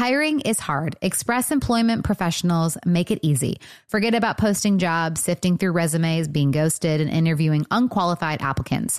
Hiring is hard. Express Employment professionals make it easy. Forget about posting jobs, sifting through resumes, being ghosted, and interviewing unqualified applicants.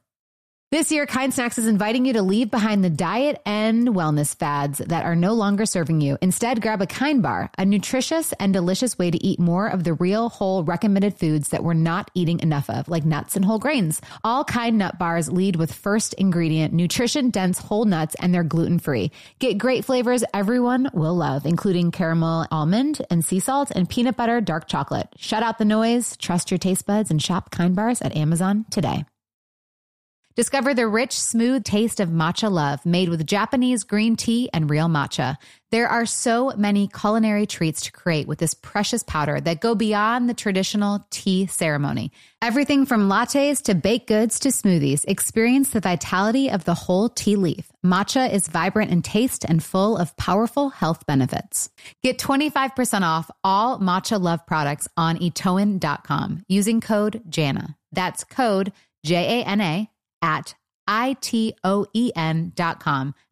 This year, Kind Snacks is inviting you to leave behind the diet and wellness fads that are no longer serving you. Instead, grab a Kind Bar, a nutritious and delicious way to eat more of the real, whole, recommended foods that we're not eating enough of, like nuts and whole grains. All Kind Nut Bars lead with first ingredient, nutrition dense whole nuts, and they're gluten free. Get great flavors everyone will love, including caramel almond and sea salt and peanut butter dark chocolate. Shut out the noise, trust your taste buds, and shop Kind Bars at Amazon today. Discover the rich, smooth taste of matcha love made with Japanese green tea and real matcha. There are so many culinary treats to create with this precious powder that go beyond the traditional tea ceremony. Everything from lattes to baked goods to smoothies. Experience the vitality of the whole tea leaf. Matcha is vibrant in taste and full of powerful health benefits. Get 25% off all matcha love products on itoen.com using code JANA. That's code J A N A at itoen.com.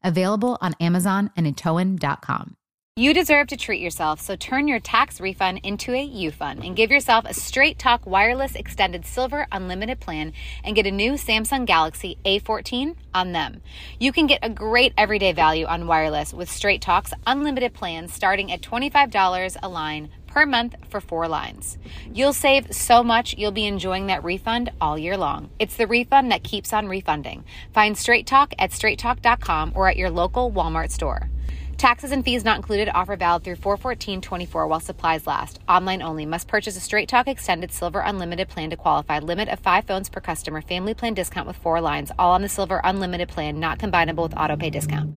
Available on Amazon and itoen.com. You deserve to treat yourself, so turn your tax refund into a U fund and give yourself a straight talk wireless extended silver unlimited plan and get a new Samsung Galaxy A14 on them. You can get a great everyday value on wireless with Straight Talk's unlimited plans starting at $25 a line per month for four lines. You'll save so much, you'll be enjoying that refund all year long. It's the refund that keeps on refunding. Find Straight Talk at straighttalk.com or at your local Walmart store. Taxes and fees not included. Offer valid through 41424 while supplies last. Online only. Must purchase a Straight Talk Extended Silver Unlimited plan to qualify. Limit of five phones per customer. Family plan discount with four lines. All on the Silver Unlimited plan, not combinable with auto pay discount.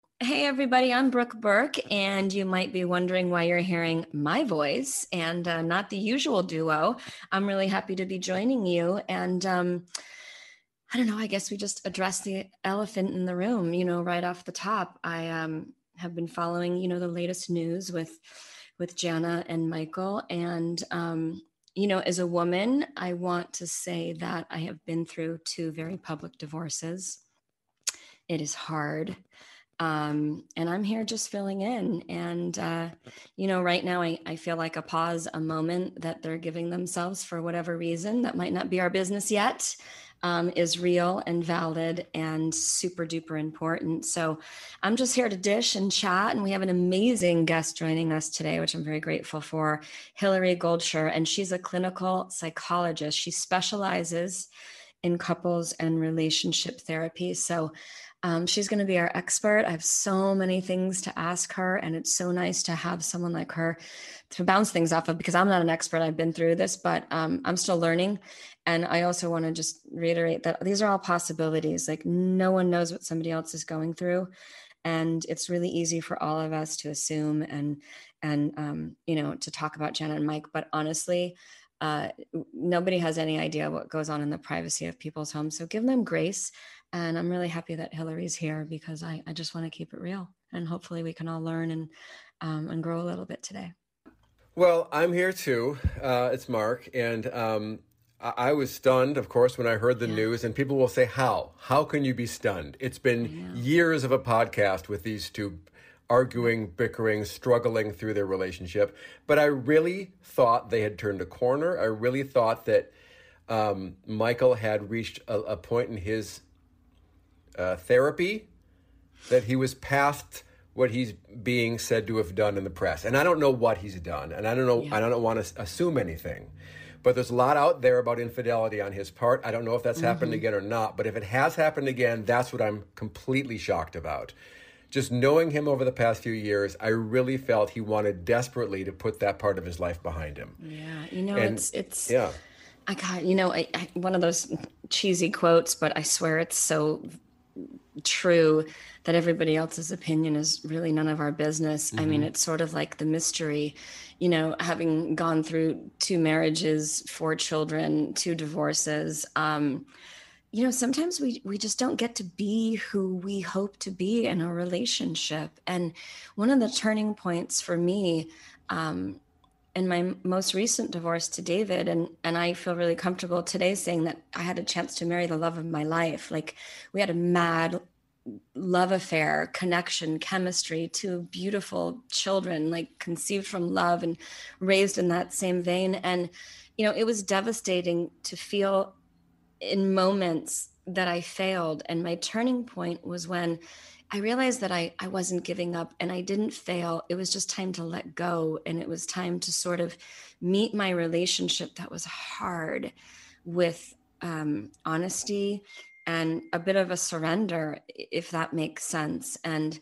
Everybody, I'm Brooke Burke, and you might be wondering why you're hearing my voice and uh, not the usual duo. I'm really happy to be joining you. And um, I don't know, I guess we just addressed the elephant in the room, you know, right off the top. I um, have been following, you know, the latest news with with Jana and Michael. And um, you know, as a woman, I want to say that I have been through two very public divorces. It is hard um, and I'm here just filling in. And, uh, you know, right now I, I feel like a pause, a moment that they're giving themselves for whatever reason that might not be our business yet. Um, is real and valid and super duper important. So I'm just here to dish and chat. And we have an amazing guest joining us today, which I'm very grateful for, Hillary Goldsher. And she's a clinical psychologist. She specializes in couples and relationship therapy. So um, she's going to be our expert. I have so many things to ask her, and it's so nice to have someone like her to bounce things off of because I'm not an expert. I've been through this, but um, I'm still learning. And I also want to just reiterate that these are all possibilities. Like, no one knows what somebody else is going through. And it's really easy for all of us to assume and, and um, you know, to talk about Jenna and Mike. But honestly, uh, nobody has any idea what goes on in the privacy of people's homes. So give them grace and I'm really happy that Hillary's here because I, I just want to keep it real. And hopefully we can all learn and, um, and grow a little bit today. Well, I'm here too. Uh, it's Mark. And um, I-, I, was stunned, of course, when I heard the yeah. news. And people will say, How? How can you be stunned? It's been years of a podcast with these two arguing, bickering, struggling through their relationship. But I really thought they had turned a corner. I really thought that um, Michael had reached a, a point in his uh, therapy that he was past what he's being said to have done in the press. And I don't know what he's done, and I don't know. Yeah. I don't want to assume anything. But there's a lot out there about infidelity on his part. I don't know if that's mm-hmm. happened again or not. But if it has happened again, that's what I'm completely shocked about. Just knowing him over the past few years, I really felt he wanted desperately to put that part of his life behind him. Yeah, you know, and, it's it's yeah. I got you know I, I, one of those cheesy quotes, but I swear it's so true that everybody else's opinion is really none of our business. Mm-hmm. I mean, mm-hmm. it's sort of like the mystery, you know, having gone through two marriages, four children, two divorces. Um, you know, sometimes we we just don't get to be who we hope to be in a relationship. And one of the turning points for me um, in my most recent divorce to David, and and I feel really comfortable today saying that I had a chance to marry the love of my life. Like we had a mad love affair, connection, chemistry, two beautiful children, like conceived from love and raised in that same vein. And you know, it was devastating to feel in moments that I failed. And my turning point was when I realized that I, I wasn't giving up and I didn't fail. It was just time to let go. And it was time to sort of meet my relationship that was hard with um, honesty and a bit of a surrender, if that makes sense. And,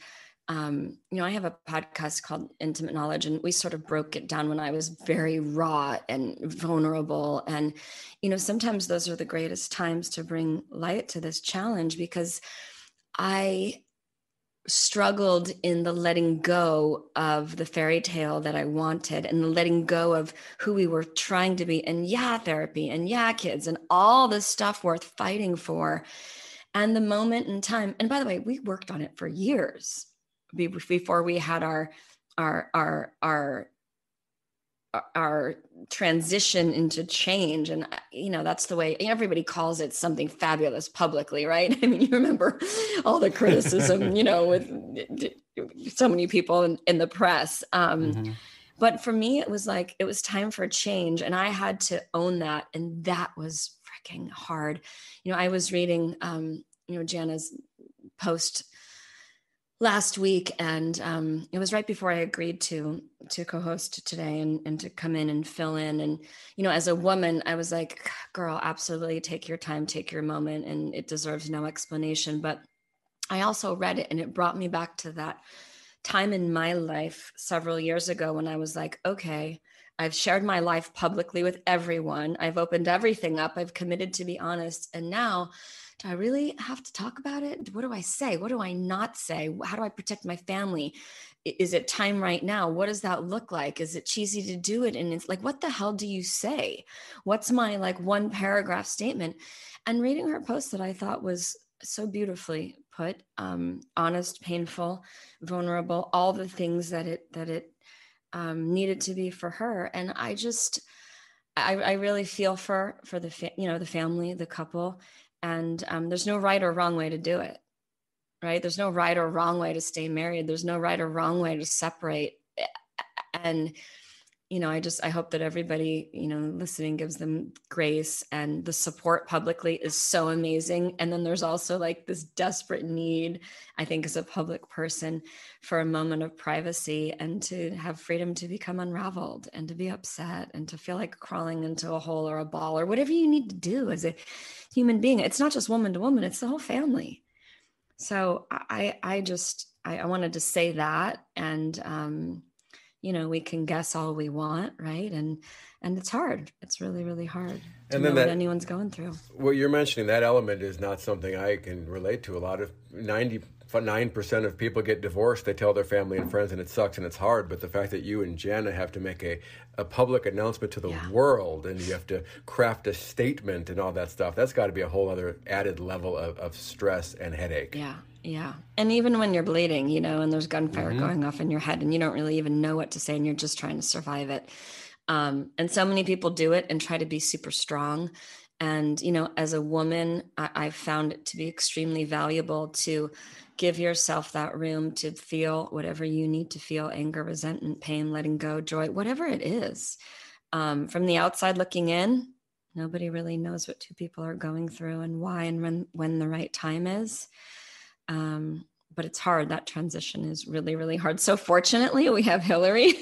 um, you know, I have a podcast called Intimate Knowledge, and we sort of broke it down when I was very raw and vulnerable. And, you know, sometimes those are the greatest times to bring light to this challenge because I struggled in the letting go of the fairy tale that I wanted and the letting go of who we were trying to be and yeah therapy and yeah kids and all the stuff worth fighting for. And the moment in time and by the way we worked on it for years before we had our our our our our transition into change. And you know that's the way everybody calls it something fabulous publicly right? I mean you remember all the criticism you know with so many people in, in the press. Um, mm-hmm. but for me it was like it was time for a change and i had to own that and that was freaking hard. You know i was reading um, you know jana's post last week and um, it was right before i agreed to to co-host today and, and to come in and fill in and you know as a woman i was like girl absolutely take your time take your moment and it deserves no explanation but i also read it and it brought me back to that time in my life several years ago when i was like okay I've shared my life publicly with everyone. I've opened everything up. I've committed to be honest. And now do I really have to talk about it? What do I say? What do I not say? How do I protect my family? Is it time right now? What does that look like? Is it cheesy to do it? And it's like, what the hell do you say? What's my like one paragraph statement? And reading her post that I thought was so beautifully put, um, honest, painful, vulnerable, all the things that it that it um, needed to be for her. And I just, I, I really feel for for the fa- you know the family, the couple, and um, there's no right or wrong way to do it right? There's no right or wrong way to stay married. There's no right or wrong way to separate. And you know i just i hope that everybody you know listening gives them grace and the support publicly is so amazing. And then there's also like this desperate need i think as a public person for a moment of privacy and to have freedom to become unraveled and to be upset and to feel like crawling into a hole or a ball or whatever you need to do as a human being. It's not just woman to woman it's the whole family. So i i just i, I wanted to say that and um you know we can guess all we want right? And and it's hard. It's really really hard to and then know that, what anyone's going through. what you're mentioning that element is not something i can relate to. A lot of 90 9% of people get divorced. They tell their family and friends and it sucks and it's hard. But the fact that you and jana have to make a, a public announcement to the yeah. world and you have to craft a statement and all that stuff that's got to be a whole other added level of, of stress and headache. Yeah yeah. And even when you're bleeding, you know, and there's gunfire mm-hmm. going off in your head and you don't really even know what to say and you're just trying to survive it. Um, and so many people do it and try to be super strong. And, you know, as a woman, I- I've found it to be extremely valuable to give yourself that room to feel whatever you need to feel anger, resentment, pain, letting go, joy, whatever it is. Um, from the outside looking in, nobody really knows what two people are going through and why and when, when the right time is. Um, but it's hard. That transition is really, really hard. So, fortunately, we have Hillary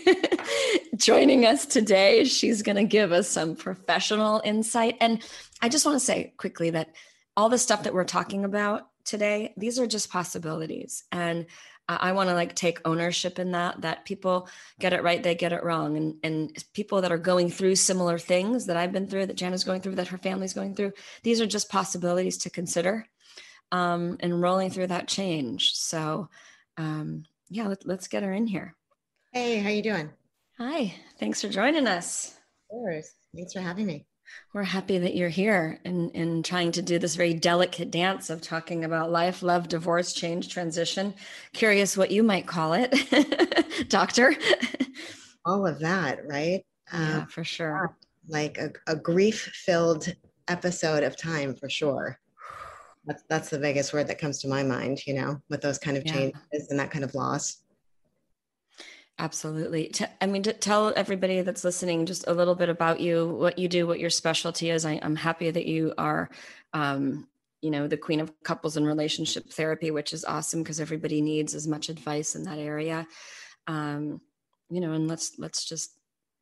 joining us today. She's going to give us some professional insight. And I just want to say quickly that all the stuff that we're talking about today, these are just possibilities. And I want to like take ownership in that, that people get it right, they get it wrong. And, and people that are going through similar things that I've been through, that Jana's going through, that her family's going through, these are just possibilities to consider um, and rolling through that change. So, um, yeah, let, let's get her in here. Hey, how you doing? Hi, thanks for joining us. Of course. Thanks for having me. We're happy that you're here and, and trying to do this very delicate dance of talking about life, love, divorce, change, transition. Curious what you might call it, doctor. All of that, right? Yeah, um, for sure. Like a, a grief filled episode of time for sure. That's, that's the biggest word that comes to my mind, you know, with those kind of yeah. changes and that kind of loss. Absolutely. I mean, to tell everybody that's listening just a little bit about you, what you do, what your specialty is. I, am happy that you are, um, you know, the queen of couples and relationship therapy, which is awesome because everybody needs as much advice in that area. Um, you know, and let's let's just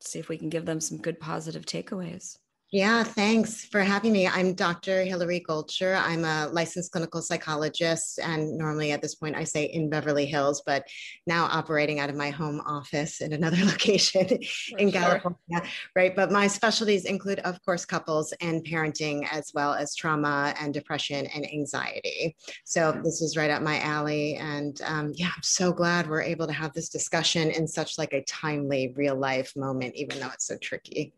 see if we can give them some good positive takeaways. Yeah, thanks for having me. I'm Dr. Hillary Goldsher. I'm a licensed clinical psychologist, and normally at this point I say in Beverly Hills, but now operating out of my home office in another location for in sure. California, right? But my specialties include, of course, couples and parenting, as well as trauma and depression and anxiety. So this is right up my alley, and um, yeah, I'm so glad we're able to have this discussion in such like a timely, real life moment, even though it's so tricky.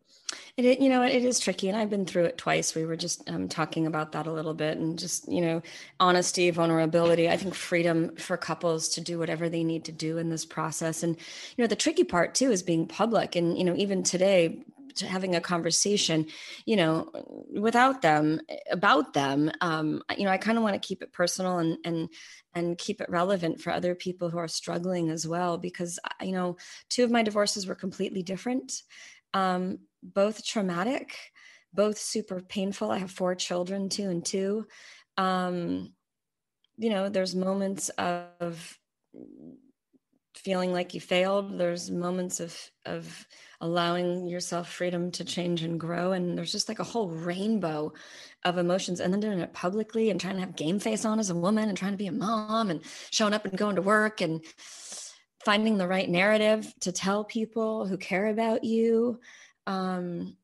It, you know, it is tricky, and I've been through it twice. We were just um, talking about that a little bit, and just you know, honesty, vulnerability. I think freedom for couples to do whatever they need to do in this process, and you know, the tricky part too is being public. And you know, even today, having a conversation, you know, without them about them, um, you know, I kind of want to keep it personal and and and keep it relevant for other people who are struggling as well, because you know, two of my divorces were completely different. Um, both traumatic, both super painful. I have four children, two and two. Um, you know, there's moments of feeling like you failed. There's moments of of allowing yourself freedom to change and grow. And there's just like a whole rainbow of emotions. And then doing it publicly and trying to have game face on as a woman and trying to be a mom and showing up and going to work and finding the right narrative to tell people who care about you um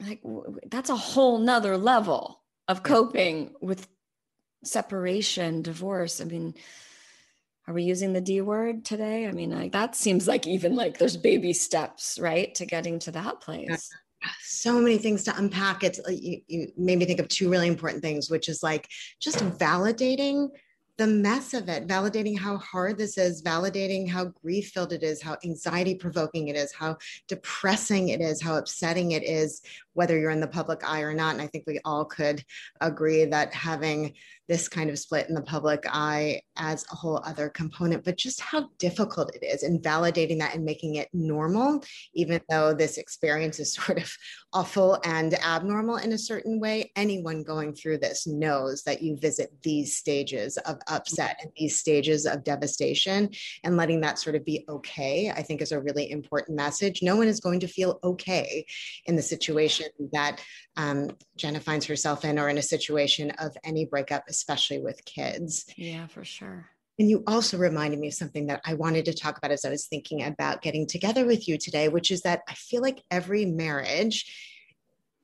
like that's a whole nother level of coping with separation divorce. I mean are we using the d word today? I mean like that seems like even like there's baby steps right to getting to that place. So many things to unpack. It's you, you made me think of two really important things which is like just validating the mess of it, validating how hard this is, validating how grief filled it is, how anxiety provoking it is, how depressing it is, how upsetting it is, whether you're in the public eye or not. And I think we all could agree that having this kind of split in the public eye as a whole other component, but just how difficult it is and validating that and making it normal, even though this experience is sort of awful and abnormal in a certain way. Anyone going through this knows that you visit these stages of upset and these stages of devastation, and letting that sort of be okay, I think is a really important message. No one is going to feel okay in the situation that um, Jenna finds herself in or in a situation of any breakup, especially with kids. Yeah, for sure. And you also reminded me of something that I wanted to talk about as I was thinking about getting together with you today, which is that I feel like every marriage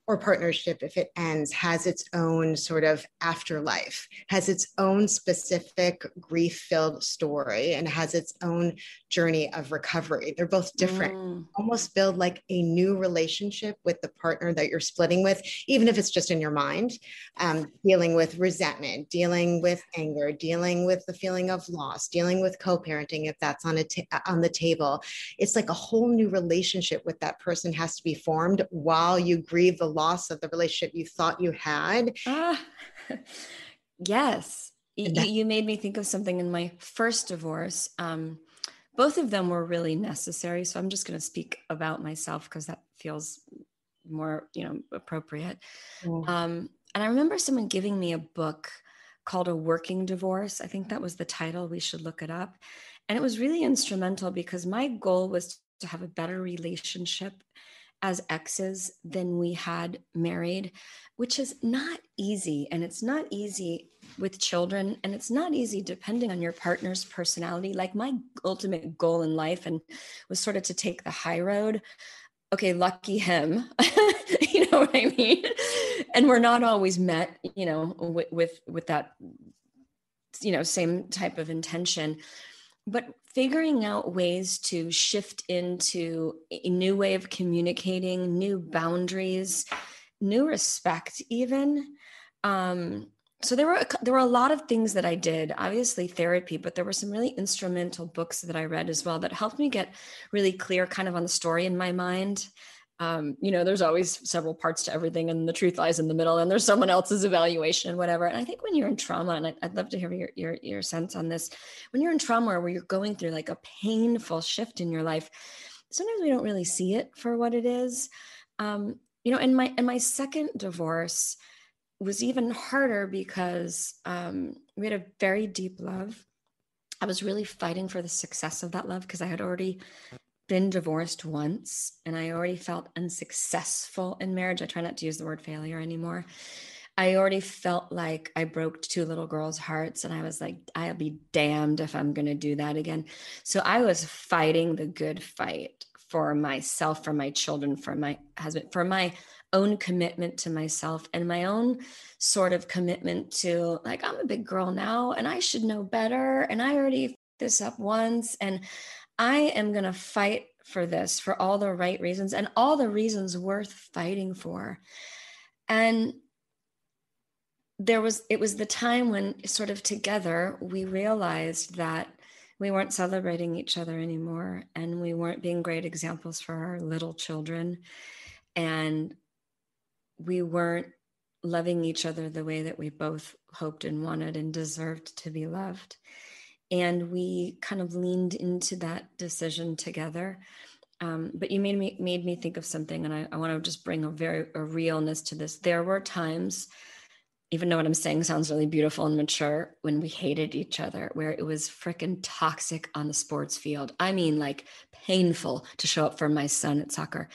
or partnership, if it ends, has its own sort of afterlife, has its own specific grief filled story, and has its own journey of recovery. They're both different. Mm. Almost build like a new relationship with the partner that you're splitting with, even if it's just in your mind, um, dealing with resentment, dealing with anger, dealing with the feeling of loss, dealing with co parenting, if that's on, a on the table. It's like a whole new relationship with that person has to be formed while you grieve the loss of the relationship you thought you had. Ah, yes. You, you, made me think of something in my first divorce. Um, both of them were really necessary. So I'm just going to speak about myself because that feels more, you know, appropriate. Mm. Um, and I remember someone giving me a book called A Working Divorce. I think that was the title. We should look it up. And it was really instrumental because my goal was to have a better relationship as exes than we had married, which is not easy. And it's not easy with children. And it's not easy depending on your partner's personality. Like my ultimate goal in life and was sort of to take the high road. Okay, lucky him. you know what I mean? And we're not always met, you know, with with, with that you know, same type of intention. But figuring out ways to shift into a new way of communicating, new boundaries, new respect, even. Um, so there were there were a lot of things that I did, obviously therapy, but there were some really instrumental books that I read as well that helped me get really clear, kind of on the story in my mind um, you know, there's always several parts to everything, and the truth lies in the middle, and there's someone else's evaluation, whatever. And I think when you're in trauma, and I'd, love to hear your, your your sense on this, when you're in trauma where you're going through like a painful shift in your life, sometimes we don't really see it for what it is. Um, you know, and my and my second divorce was even harder because um, we had a very deep love. I was really fighting for the success of that love because I had already been divorced once and I already felt unsuccessful in marriage. I try not to use the word failure anymore. I already felt like I broke two little girls' hearts, and I was like, I'll be damned if I'm going to do that again. So I was fighting the good fight for myself, for my children, for my husband, for my own commitment to myself and my own sort of commitment to like, I'm a big girl now and I should know better. And I already this up once. And I am going to fight for this for all the right reasons and all the reasons worth fighting for. And there was, it was the time when sort of together we realized that we weren't celebrating each other anymore and we weren't being great examples for our little children. And we weren't loving each other the way that we both hoped and wanted and deserved to be loved and we kind of leaned into that decision together. Um, but you made me made me think of something, and I, I want to just bring a very a realness to this. There were times, even though what I'm saying sounds really beautiful and mature, when we hated each other, where it was freaking toxic on the sports field. I mean, like painful to show up for my son at soccer.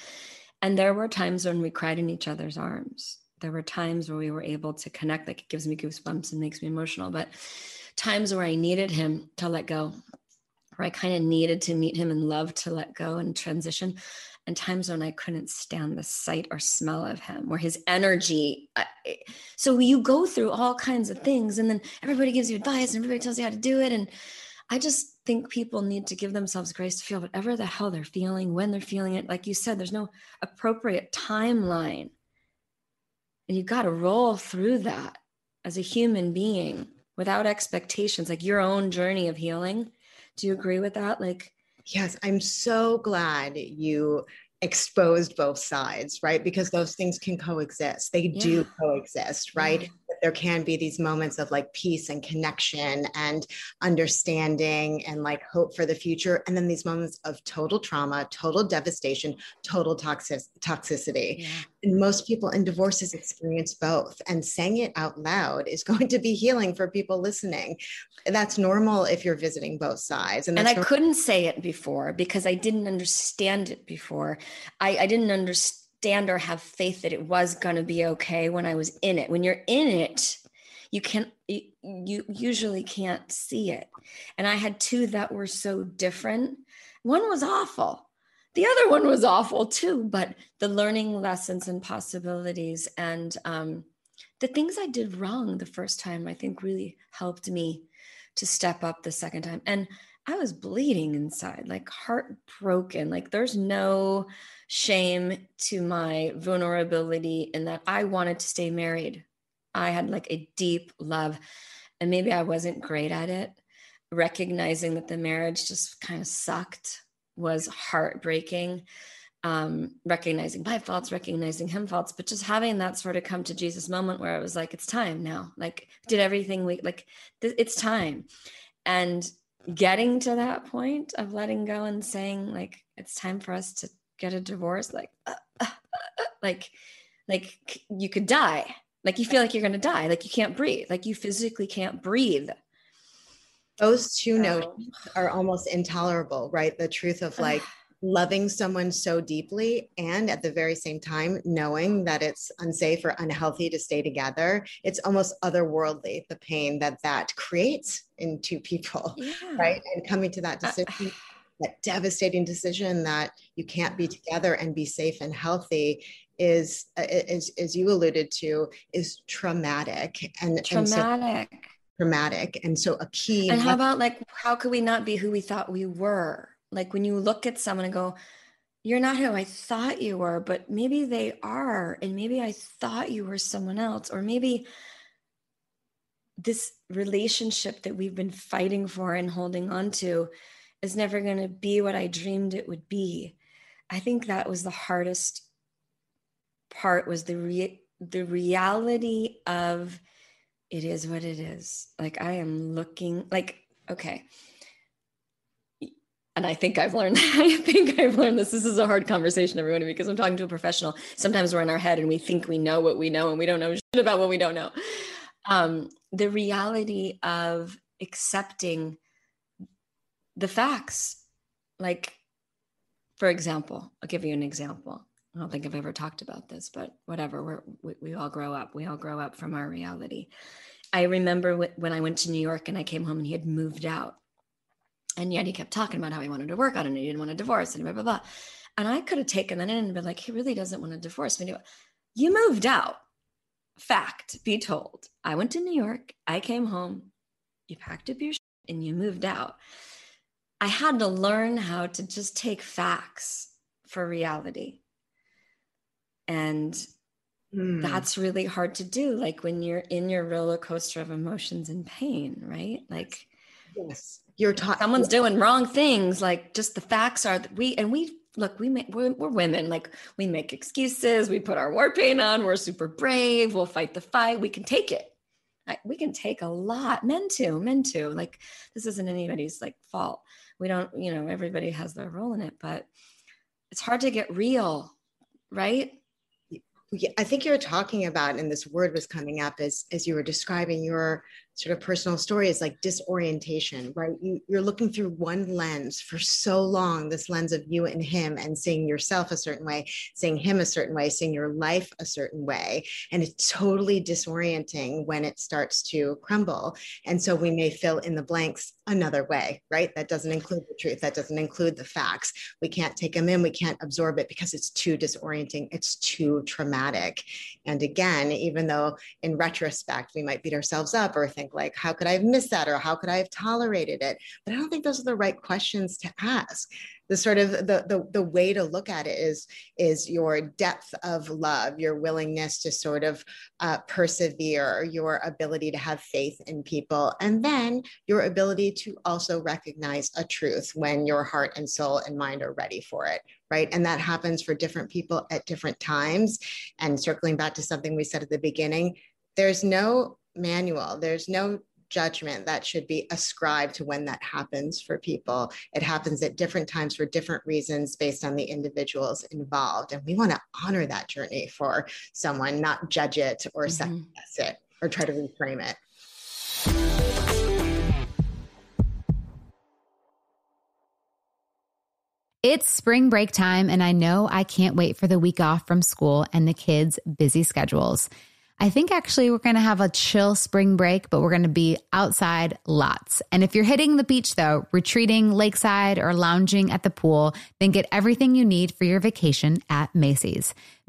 And there were times when we cried in each other's arms. There were times where we were able to connect. Like it gives me goosebumps and makes me emotional, but times where I needed him to let go, where I kind of needed to meet him and love to let go and transition, and times when I couldn't stand the sight or smell of him, where his energy. so you go through all kinds of things, and then everybody gives you advice and everybody tells you how to do it. And I just think people need to give themselves grace to feel whatever the hell they're feeling when they're feeling it. Like you said, there's no appropriate timeline. And you got to roll through that as a human being without expectations, like your own journey of healing. Do you agree with that? Like, yes, I'm so glad you exposed both sides, right? Because those things can coexist. They yeah. do coexist, right? Yeah there can be these moments of like peace and connection and understanding and like hope for the future. And then these moments of total trauma, total devastation, total toxic- toxicity. Yeah. And most people in divorces experience both. And saying it out loud is going to be healing for people listening. That's normal if you're visiting both sides. And, and I couldn't say it before because I didn't understand it before. I, I didn't understand understand or have faith that it was going to be okay when I was in it. When you're in it, you can you, you usually can't see it. And I had two that were so different. One was awful. The other one was awful too, but the learning lessons and possibilities and um, the things I did wrong the first time, I think really helped me to step up the second time. And I was bleeding inside, like heartbroken. Like there's no shame to my vulnerability in that I wanted to stay married. I had like a deep love, and maybe I wasn't great at it. Recognizing that the marriage just kind of sucked was heartbreaking. Um, recognizing my faults, recognizing him faults, but just having that sort of come to Jesus moment where I was like, it's time now. Like, did everything we like, th- it's time. And getting to that point of letting go and saying like it's time for us to get a divorce like uh, uh, uh, like like you could die. Like you feel like you're going to die. Like you can't breathe. Like you physically can't breathe. Those two so, notes are almost intolerable right? The truth of like loving someone so deeply and at the very same time knowing that it's unsafe or unhealthy to stay together it's almost otherworldly the pain that that creates in two people yeah. right and coming to that uh, decision uh, that devastating decision that you can't be together and be safe and healthy is as, as you alluded to is traumatic and traumatic and so traumatic. And so a key. And how about like, how could we not be who we thought we were? Like when you look at someone and go, you're not who I thought you were, but maybe they are. And maybe I thought you were someone else. Or maybe this relationship that we've been fighting for and holding on to is never going to be what I dreamed it would be. I think that was the hardest part was the re- the reality of it is what it is. Like I am looking like okay. And I think I've learned I think I've learned this. This is a hard conversation, everyone, because I'm talking to a professional. Sometimes we're in our head and we think we know what we know and we don't know shit about what we don't know. Um, the reality of accepting the facts. Like, for example, I'll give you an example. I don't think I've ever talked about this, but whatever. We, we all grow up. We all grow up from our reality. I remember when I went to New York and I came home and he had moved out. And yet he kept talking about how he wanted to work on it and he didn't want a divorce and blah, blah, blah. And I could have taken that in and been like, he really doesn't want to divorce me. You moved out. Fact be told. I went to New York. I came home. You packed up your and you moved out. I had to learn how to just take facts for reality. And mm. that's really hard to do. Like when you're in your roller coaster of emotions and pain, right? Like, yes, you're talking. Someone's doing wrong things. Like, just the facts are that we, and we look, we make, we're, we're, women. Like, we make excuses. We put our war paint on. We're super brave. We'll fight the fight. We can take it. I, we can take a lot. Men too. Men too. Like, this isn't anybody's like fault we don't you know everybody has their role in it but it's hard to get real right yeah, I think you're talking about, and this word was coming up as as you were describing your sort of personal story is like disorientation, right? You, you're looking through one lens for so long, this lens of you and him, and seeing yourself a certain way, seeing him a certain way, seeing your life a certain way. And it's totally disorienting when it starts to crumble. And so we may fill in the blanks another way, right? That doesn't include the truth, that doesn't include the facts. We can't take them in, we can't absorb it because it's too disorienting, it's too traumatic. And again, even though in retrospect we might beat ourselves up or think, think like how could i have missed that or how could i have tolerated it? But i don't think those are the right questions to ask. The sort of the, the the way to look at it is is your depth of love your willingness to sort of uh, persevere your ability to have faith in people and then your ability to also recognize a truth when your heart and soul and mind are ready for it right? And that happens for different people at different times. And circling back to something we said at the beginning there's no manual. There's no judgment that should be ascribed to when that happens for people. It happens at different times for different reasons based on the individuals involved. And we want to honor that journey for someone, not judge it or mm-hmm. second guess it or try to reframe it. It's spring break time, and I know I can't wait for the week off from school and the kids' busy schedules. I think actually we're going to have a chill spring break, but we're going to be outside lots. And if you're hitting the beach though, retreating lakeside or lounging at the pool, then get everything you need for your vacation at Macy's.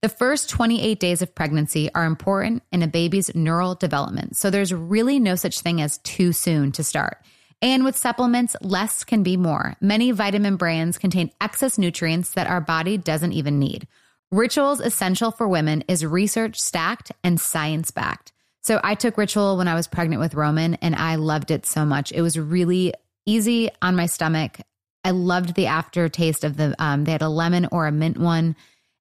The first 28 days of pregnancy are important in a baby's neural development, so there's really no such thing as too soon to start. And with supplements, less can be more. Many vitamin brands contain excess nutrients that our body doesn't even need. Ritual's Essential for Women is research stacked and science backed. So I took Ritual when I was pregnant with Roman and I loved it so much. It was really easy on my stomach. I loved the aftertaste of the, um, they had a lemon or a mint one.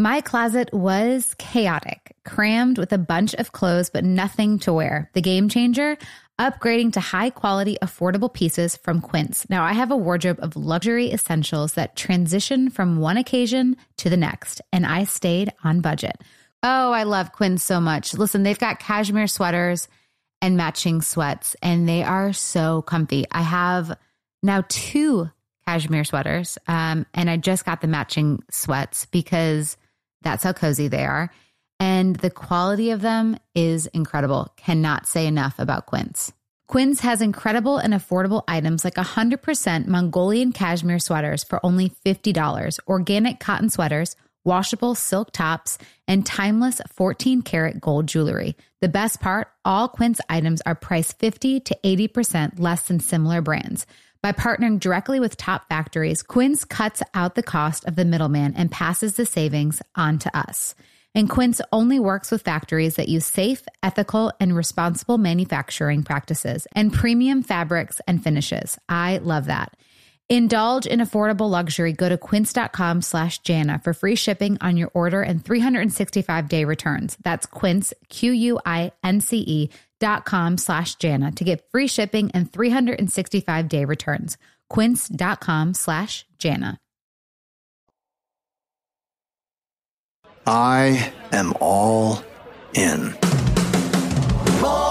My closet was chaotic, crammed with a bunch of clothes, but nothing to wear. The game changer, upgrading to high quality, affordable pieces from Quince. Now I have a wardrobe of luxury essentials that transition from one occasion to the next, and I stayed on budget. Oh, I love Quince so much. Listen, they've got cashmere sweaters and matching sweats, and they are so comfy. I have now two cashmere sweaters, um, and I just got the matching sweats because that's how cozy they are. And the quality of them is incredible. Cannot say enough about Quince. Quince has incredible and affordable items like 100% Mongolian cashmere sweaters for only $50, organic cotton sweaters, washable silk tops, and timeless 14 karat gold jewelry. The best part all Quince items are priced 50 to 80% less than similar brands. By partnering directly with top factories, Quince cuts out the cost of the middleman and passes the savings on to us. And Quince only works with factories that use safe, ethical, and responsible manufacturing practices and premium fabrics and finishes. I love that. Indulge in affordable luxury. Go to quince.com slash Jana for free shipping on your order and 365 day returns. That's quince, Q-U-I-N-C-E dot com slash Jana to get free shipping and 365 day returns. Quince.com slash Jana. I am all in. More,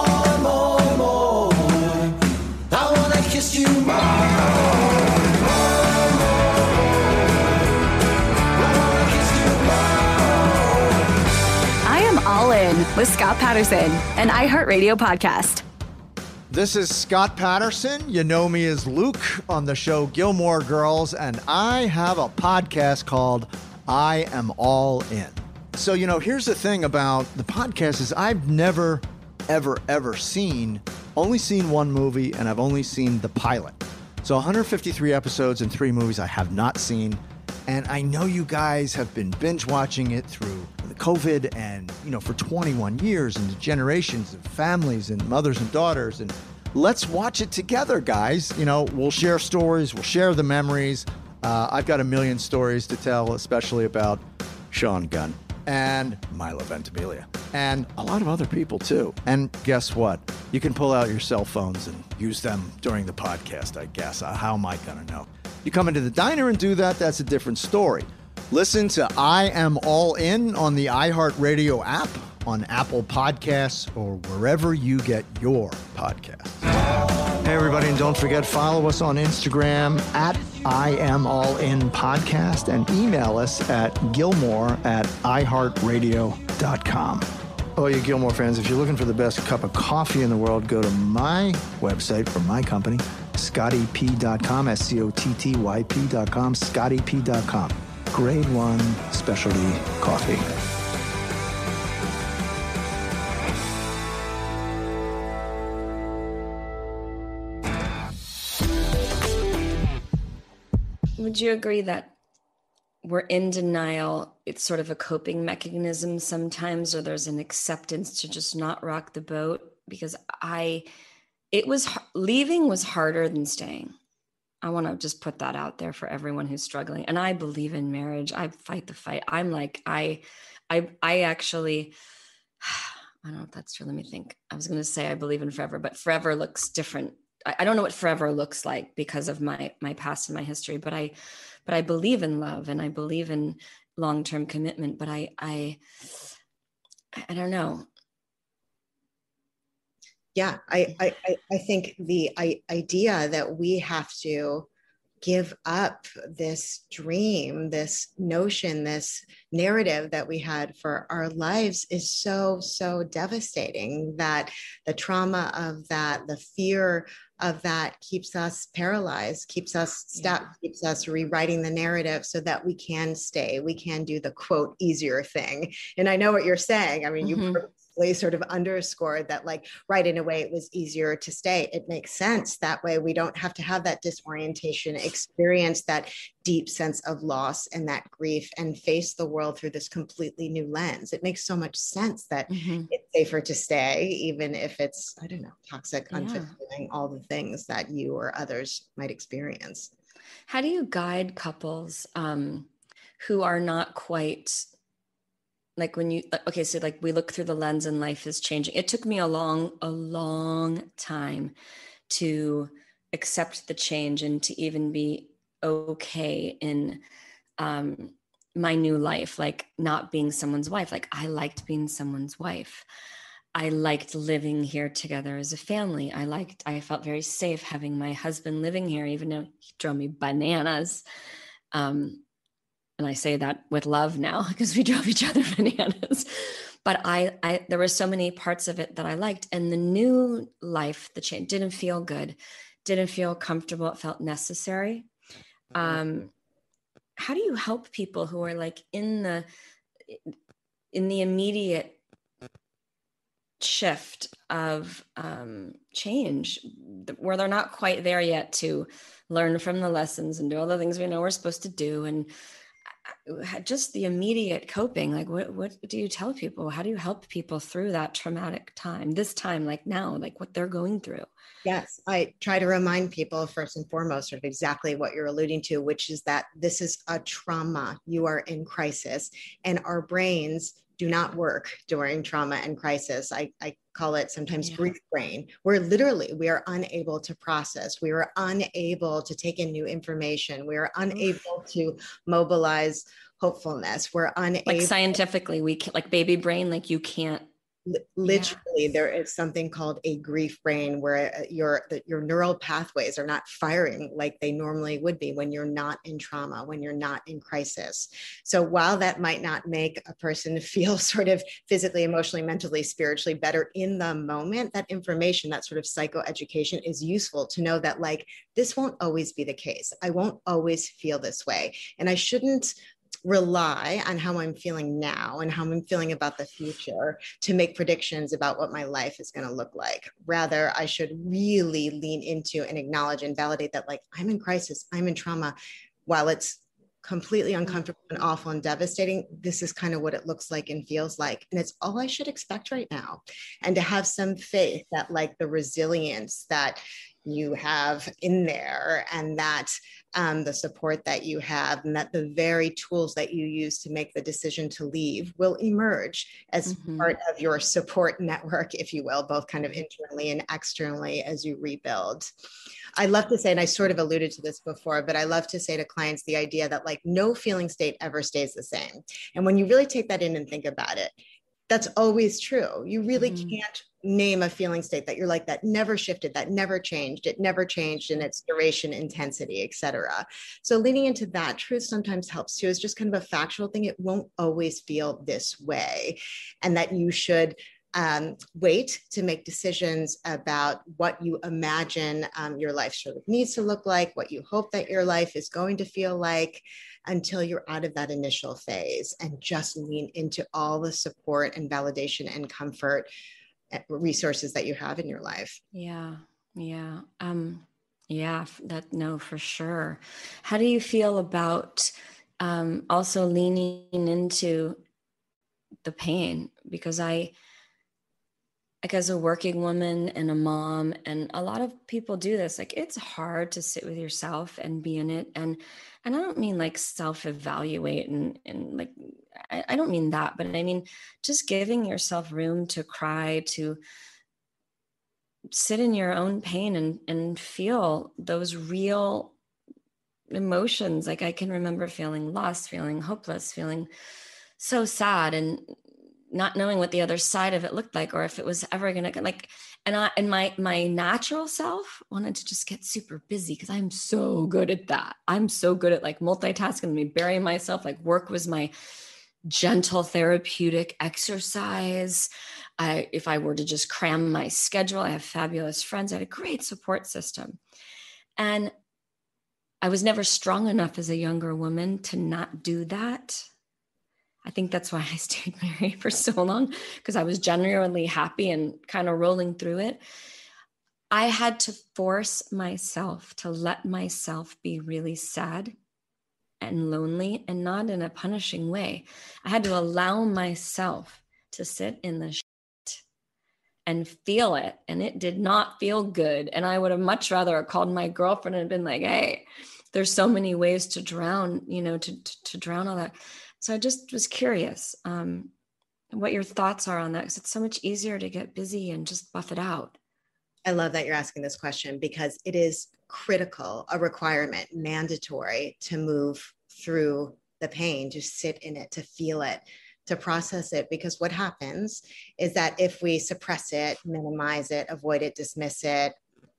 with Scott Patterson, an iHeartRadio podcast. This is Scott Patterson. You know me as Luke on the show Gilmore Girls, and I have a podcast called I Am All In. So, you know, here's the thing about the podcast is I've never ever ever seen only seen one movie and I've only seen the pilot. So 153 episodes and 3 movies I have not seen. And I know you guys have been binge watching it through the COVID and, you know, for 21 years and generations of families and mothers and daughters. And let's watch it together, guys. You know, we'll share stories, we'll share the memories. Uh, I've got a million stories to tell, especially about Sean Gunn and Milo Ventimiglia and a lot of other people too. And guess what? You can pull out your cell phones and use them during the podcast, I guess. Uh, How am I going to know? You come into the diner and do that, that's a different story. Listen to I Am All In on the iHeartRadio app, on Apple Podcasts, or wherever you get your podcasts. Hey, everybody, and don't forget, follow us on Instagram at I Am All In Podcast and email us at Gilmore at iHeartRadio.com. Oh, you Gilmore fans, if you're looking for the best cup of coffee in the world, go to my website for my company, scottyp.com, S C O T T Y P.com, scottyp.com. Grade one specialty coffee. Would you agree that we're in denial? It's sort of a coping mechanism sometimes, or there's an acceptance to just not rock the boat? Because I, it was leaving was harder than staying. I want to just put that out there for everyone who's struggling. And I believe in marriage. I fight the fight. I'm like, I, I, I actually, I don't know if that's true. Let me think. I was going to say I believe in forever, but forever looks different I, I don't know what forever looks like because of my my past and my history, but I but I believe in love and I believe in long-term commitment, but I I I don't know. Yeah, I I I think the idea that we have to give up this dream, this notion, this narrative that we had for our lives is so, so devastating that the trauma of that, the fear of that keeps us paralyzed, keeps us stuck, yeah. keeps us rewriting the narrative so that we can stay, we can do the quote easier thing. And I know what you're saying. I mean, mm-hmm. you sort of underscored that like right in a way it was easier to stay it makes sense that way we don't have to have that disorientation experience that deep sense of loss and that grief and face the world through this completely new lens it makes so much sense that mm-hmm. it's safer to stay even if it's i don't know toxic yeah. unfulfilling all the things that you or others might experience how do you guide couples um, who are not quite like when you okay so like we look through the lens and life is changing. It took me a long a long time to accept the change and to even be okay in um my new life like not being someone's wife. Like i liked being someone's wife. I liked living here together as a family. I liked i felt very safe having my husband living here even though he drove me bananas. Um and I say that with love now because we drove each other bananas. But I, I, there were so many parts of it that I liked, and the new life, the change, didn't feel good, didn't feel comfortable. It felt necessary. Um, how do you help people who are like in the, in the immediate shift of um, change, where they're not quite there yet to learn from the lessons and do all the things we know we're supposed to do, and just the immediate coping like what what do you tell people? How do you help people through that traumatic time this time like now like what they're going through? Yes i try to remind people first and foremost of exactly what you're alluding to which is that this is a trauma. You are in crisis and our brains do not work during trauma and crisis. I, I call it sometimes yeah. grief brain, where literally we are unable to process, we are unable to take in new information, we are unable to mobilize hopefulness. We're unable like scientifically, we can't like baby brain, like you can't literally yeah. there is something called a grief brain where uh, your your neural pathways are not firing like they normally would be when you're not in trauma when you're not in crisis. So while that might not make a person feel sort of physically emotionally mentally spiritually better in the moment that information that sort of psychoeducation is useful to know that like this won't always be the case. I won't always feel this way. And i shouldn't rely on how I'm feeling now and how I'm feeling about the future to make predictions about what my life is going to look like. Rather, I should really lean into and acknowledge and validate that, like, I'm in crisis, I'm in trauma. While it's completely mm-hmm. uncomfortable and awful and devastating, this is kind of what it looks like and feels like. And it's all I should expect right now. And to have some faith that, like, the resilience that you have in there and that um, the support that you have and that the very tools that you use to make the decision to leave will emerge as mm-hmm. part of your support network if you will both kind of internally and externally as you rebuild i love to say and i sort of alluded to this before but i love to say to clients the idea that like no feeling state ever stays the same and when you really take that in and think about it that's always true. You really mm-hmm. can't name a feeling state that you're like that never shifted that never changed it never changed in its duration intensity etc so leaning into that truth sometimes helps too is just kind of a factual thing it won't always feel this way and that you should um, wait to make decisions about what you imagine um, your life sort of needs to look like, what you hope that your life is going to feel like until you're out of that initial phase and just lean into all the support and validation and comfort Eh, resources that you have in your life. Yeah yeah um yeah that no for sure. How do you feel about um also leaning into the pain? Because i like as a working woman and a mom and a lot of people do this like it's hard to sit with yourself and be in it and and i don't mean like self evaluate and and like I, I don't mean that but i mean just giving yourself room to cry to sit in your own pain and and feel those real emotions. Like i can remember feeling lost feeling hopeless feeling so sad and not knowing what the other side of it looked like or if it was ever going to like and i and my my natural self wanted to just get super busy because i'm so good at that. I'm so good at like multitasking. Me burying myself like work was my gentle therapeutic exercise. I, if i were to just cram my schedule i have fabulous friends. I had a great support system. And i was never strong enough as a younger woman to not do that I think that's why I stayed married for so long because I was genuinely happy and kind of rolling through it. I had to force myself to let myself be really sad and lonely and not in a punishing way. I had to allow myself to sit in the shit and feel it. And it did not feel good. And I would have much rather called my girlfriend and been like, hey, there's so many ways to drown, you know, to, to, to drown all that. So I just was curious um, what your thoughts are on that because it's so much easier to get busy and just buff it out. I love that you're asking this question because it is critical, a requirement, mandatory to move through the pain, to sit in it, to feel it, to process it. Because what happens is that if we suppress it, minimize it, avoid it, dismiss it,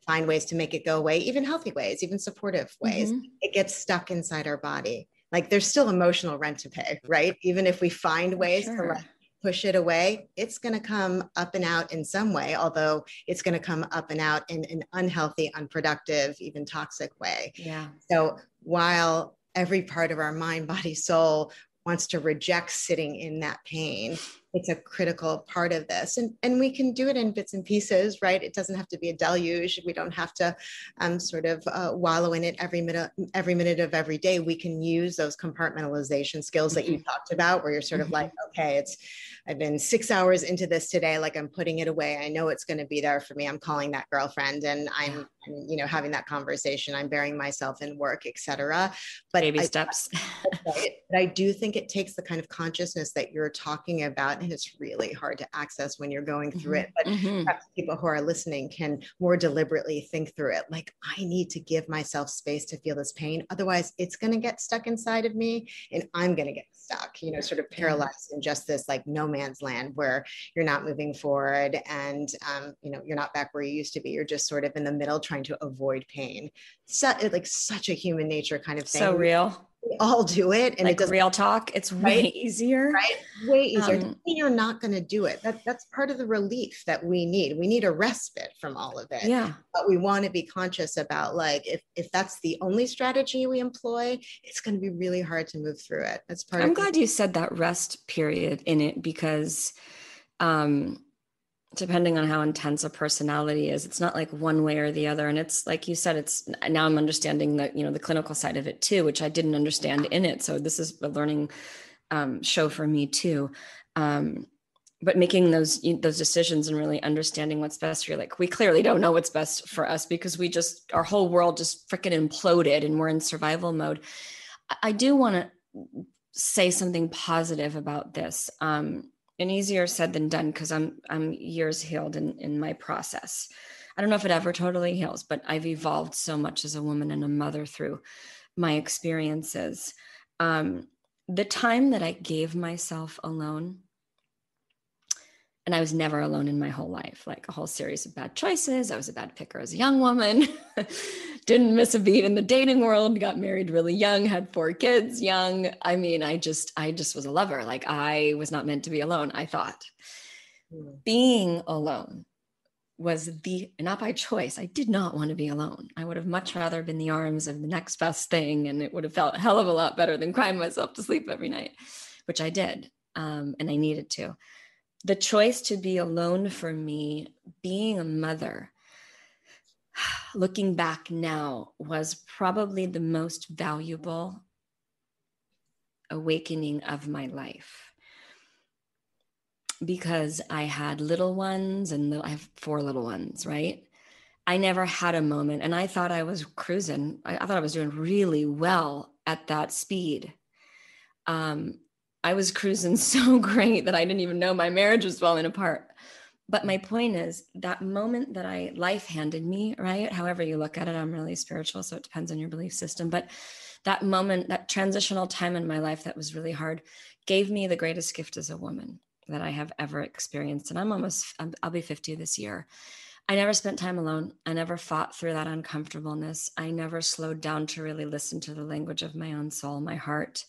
find ways to make it go away, even healthy ways, even supportive ways, mm-hmm. it gets stuck inside our body like there's still emotional rent to pay, right? Even if we find ways sure. to like push it away, it's going to come up and out in some way, although it's going to come up and out in an unhealthy, unproductive, even toxic way. Yeah. So while every part of our mind, body, soul wants to reject sitting in that pain, it's a critical part of this. And and we can do it in bits and pieces right? It doesn't have to be a deluge. We don't have to um, sort of uh, wallow in it every minute every minute of every day. We can use those compartmentalization skills that you mm-hmm. talked about where you're sort of mm-hmm. like okay it's i've been six hours into this today. Like i'm putting it away. I know it's going to be there for me. I'm calling that girlfriend and I'm you know having that conversation i'm burying myself in work etc but baby I, steps. But i do think it takes the kind of consciousness that you're talking about and it's really hard to access when you're going through mm-hmm. it. But mm-hmm. perhaps people who are listening can more deliberately think through it. Like i need to give myself space to feel this pain otherwise it's going to get stuck inside of me and i'm going to get stuck you know sort of paralyzed in just this like no man's land where you're not moving forward and um, you know you're not back where you used to be. You're just sort of in the middle trying to avoid pain. So, like such a human nature kind of thing. so real. We all do it and like it does real talk it's way right? easier. Right? Way easier. Um, you're not going to do it. That, that's part of the relief that we need. We need a respite from all of it. Yeah. But we want to be conscious about like if if that's the only strategy we employ it's going to be really hard to move through it. That's part i'm glad the- you said that rest period in it because um depending on how intense a personality is it's not like one way or the other. And it's like you said it's now i'm understanding the you know the clinical side of it too which i didn't understand in it. So this is a learning um, show for me too. Um, but making those those decisions and really understanding what's best for you like we clearly don't know what's best for us because we just our whole world just freaking imploded and we're in survival mode. I do want to say something positive about this. Um, and easier said than done because I'm I'm years healed in in my process. I don't know if it ever totally heals, but I've evolved so much as a woman and a mother through my experiences. Um, the time that I gave myself alone and I was never alone in my whole life, like a whole series of bad choices. I was a bad picker as a young woman, didn't miss a beat in the dating world, got married really young, had four kids young. I mean, I just, I just was a lover. Like I was not meant to be alone, I thought. Mm. Being alone was the, not by choice. I did not want to be alone. I would have much rather been the arms of the next best thing. And it would have felt a hell of a lot better than crying myself to sleep every night, which I did. Um, and I needed to the choice to be alone for me, being a mother, looking back now, was probably the most valuable awakening of my life because I had little ones and I have four little ones, right? I never had a moment and I thought I was cruising. I, I thought I was doing really well at that speed. Um, I was cruising so great that I didn't even know my marriage was falling apart. but my point is that moment that I life handed me, right? However you look at it, I'm really spiritual, so it depends on your belief system. But that moment, that transitional time in my life that was really hard, gave me the greatest gift as a woman that I have ever experienced. And I'm almost, I'll be 50 this year. I never spent time alone. I never fought through that uncomfortableness. I never slowed down to really listen to the language of my own soul, my heart.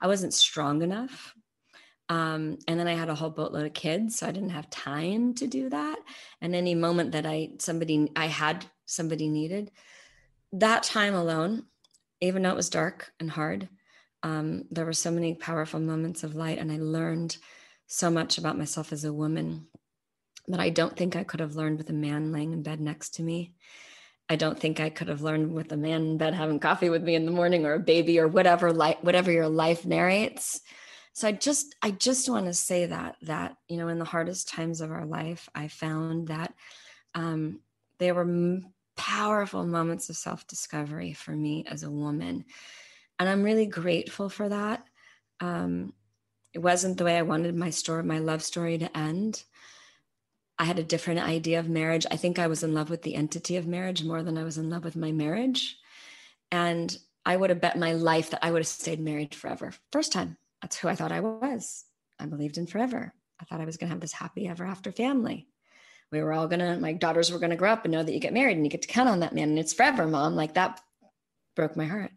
I wasn't strong enough. Um, and then I had a whole boatload of kids, so I didn't have time to do that. And any moment that I somebody I had somebody needed, that time alone, even though it was dark and hard, um, there were so many powerful moments of light, and I learned so much about myself as a woman that I don't think I could have learned with a man laying in bed next to me. I don't think I could have learned with a man in bed having coffee with me in the morning or a baby or whatever life whatever your life narrates. So I just I just want to say that that you know in the hardest times of our life I found that um, there were powerful moments of self-discovery for me as a woman and I'm really grateful for that. Um, it wasn't the way I wanted my story my love story to end I had a different idea of marriage. I think I was in love with the entity of marriage more than I was in love with my marriage. And I would have bet my life that I would have stayed married forever. First time. That's who I thought I was. I believed in forever. I thought I was going to have this happy ever after family. We were all going to, my daughters were going to grow up and know that you get married and you get to count on that man and it's forever, mom. Like that broke my heart.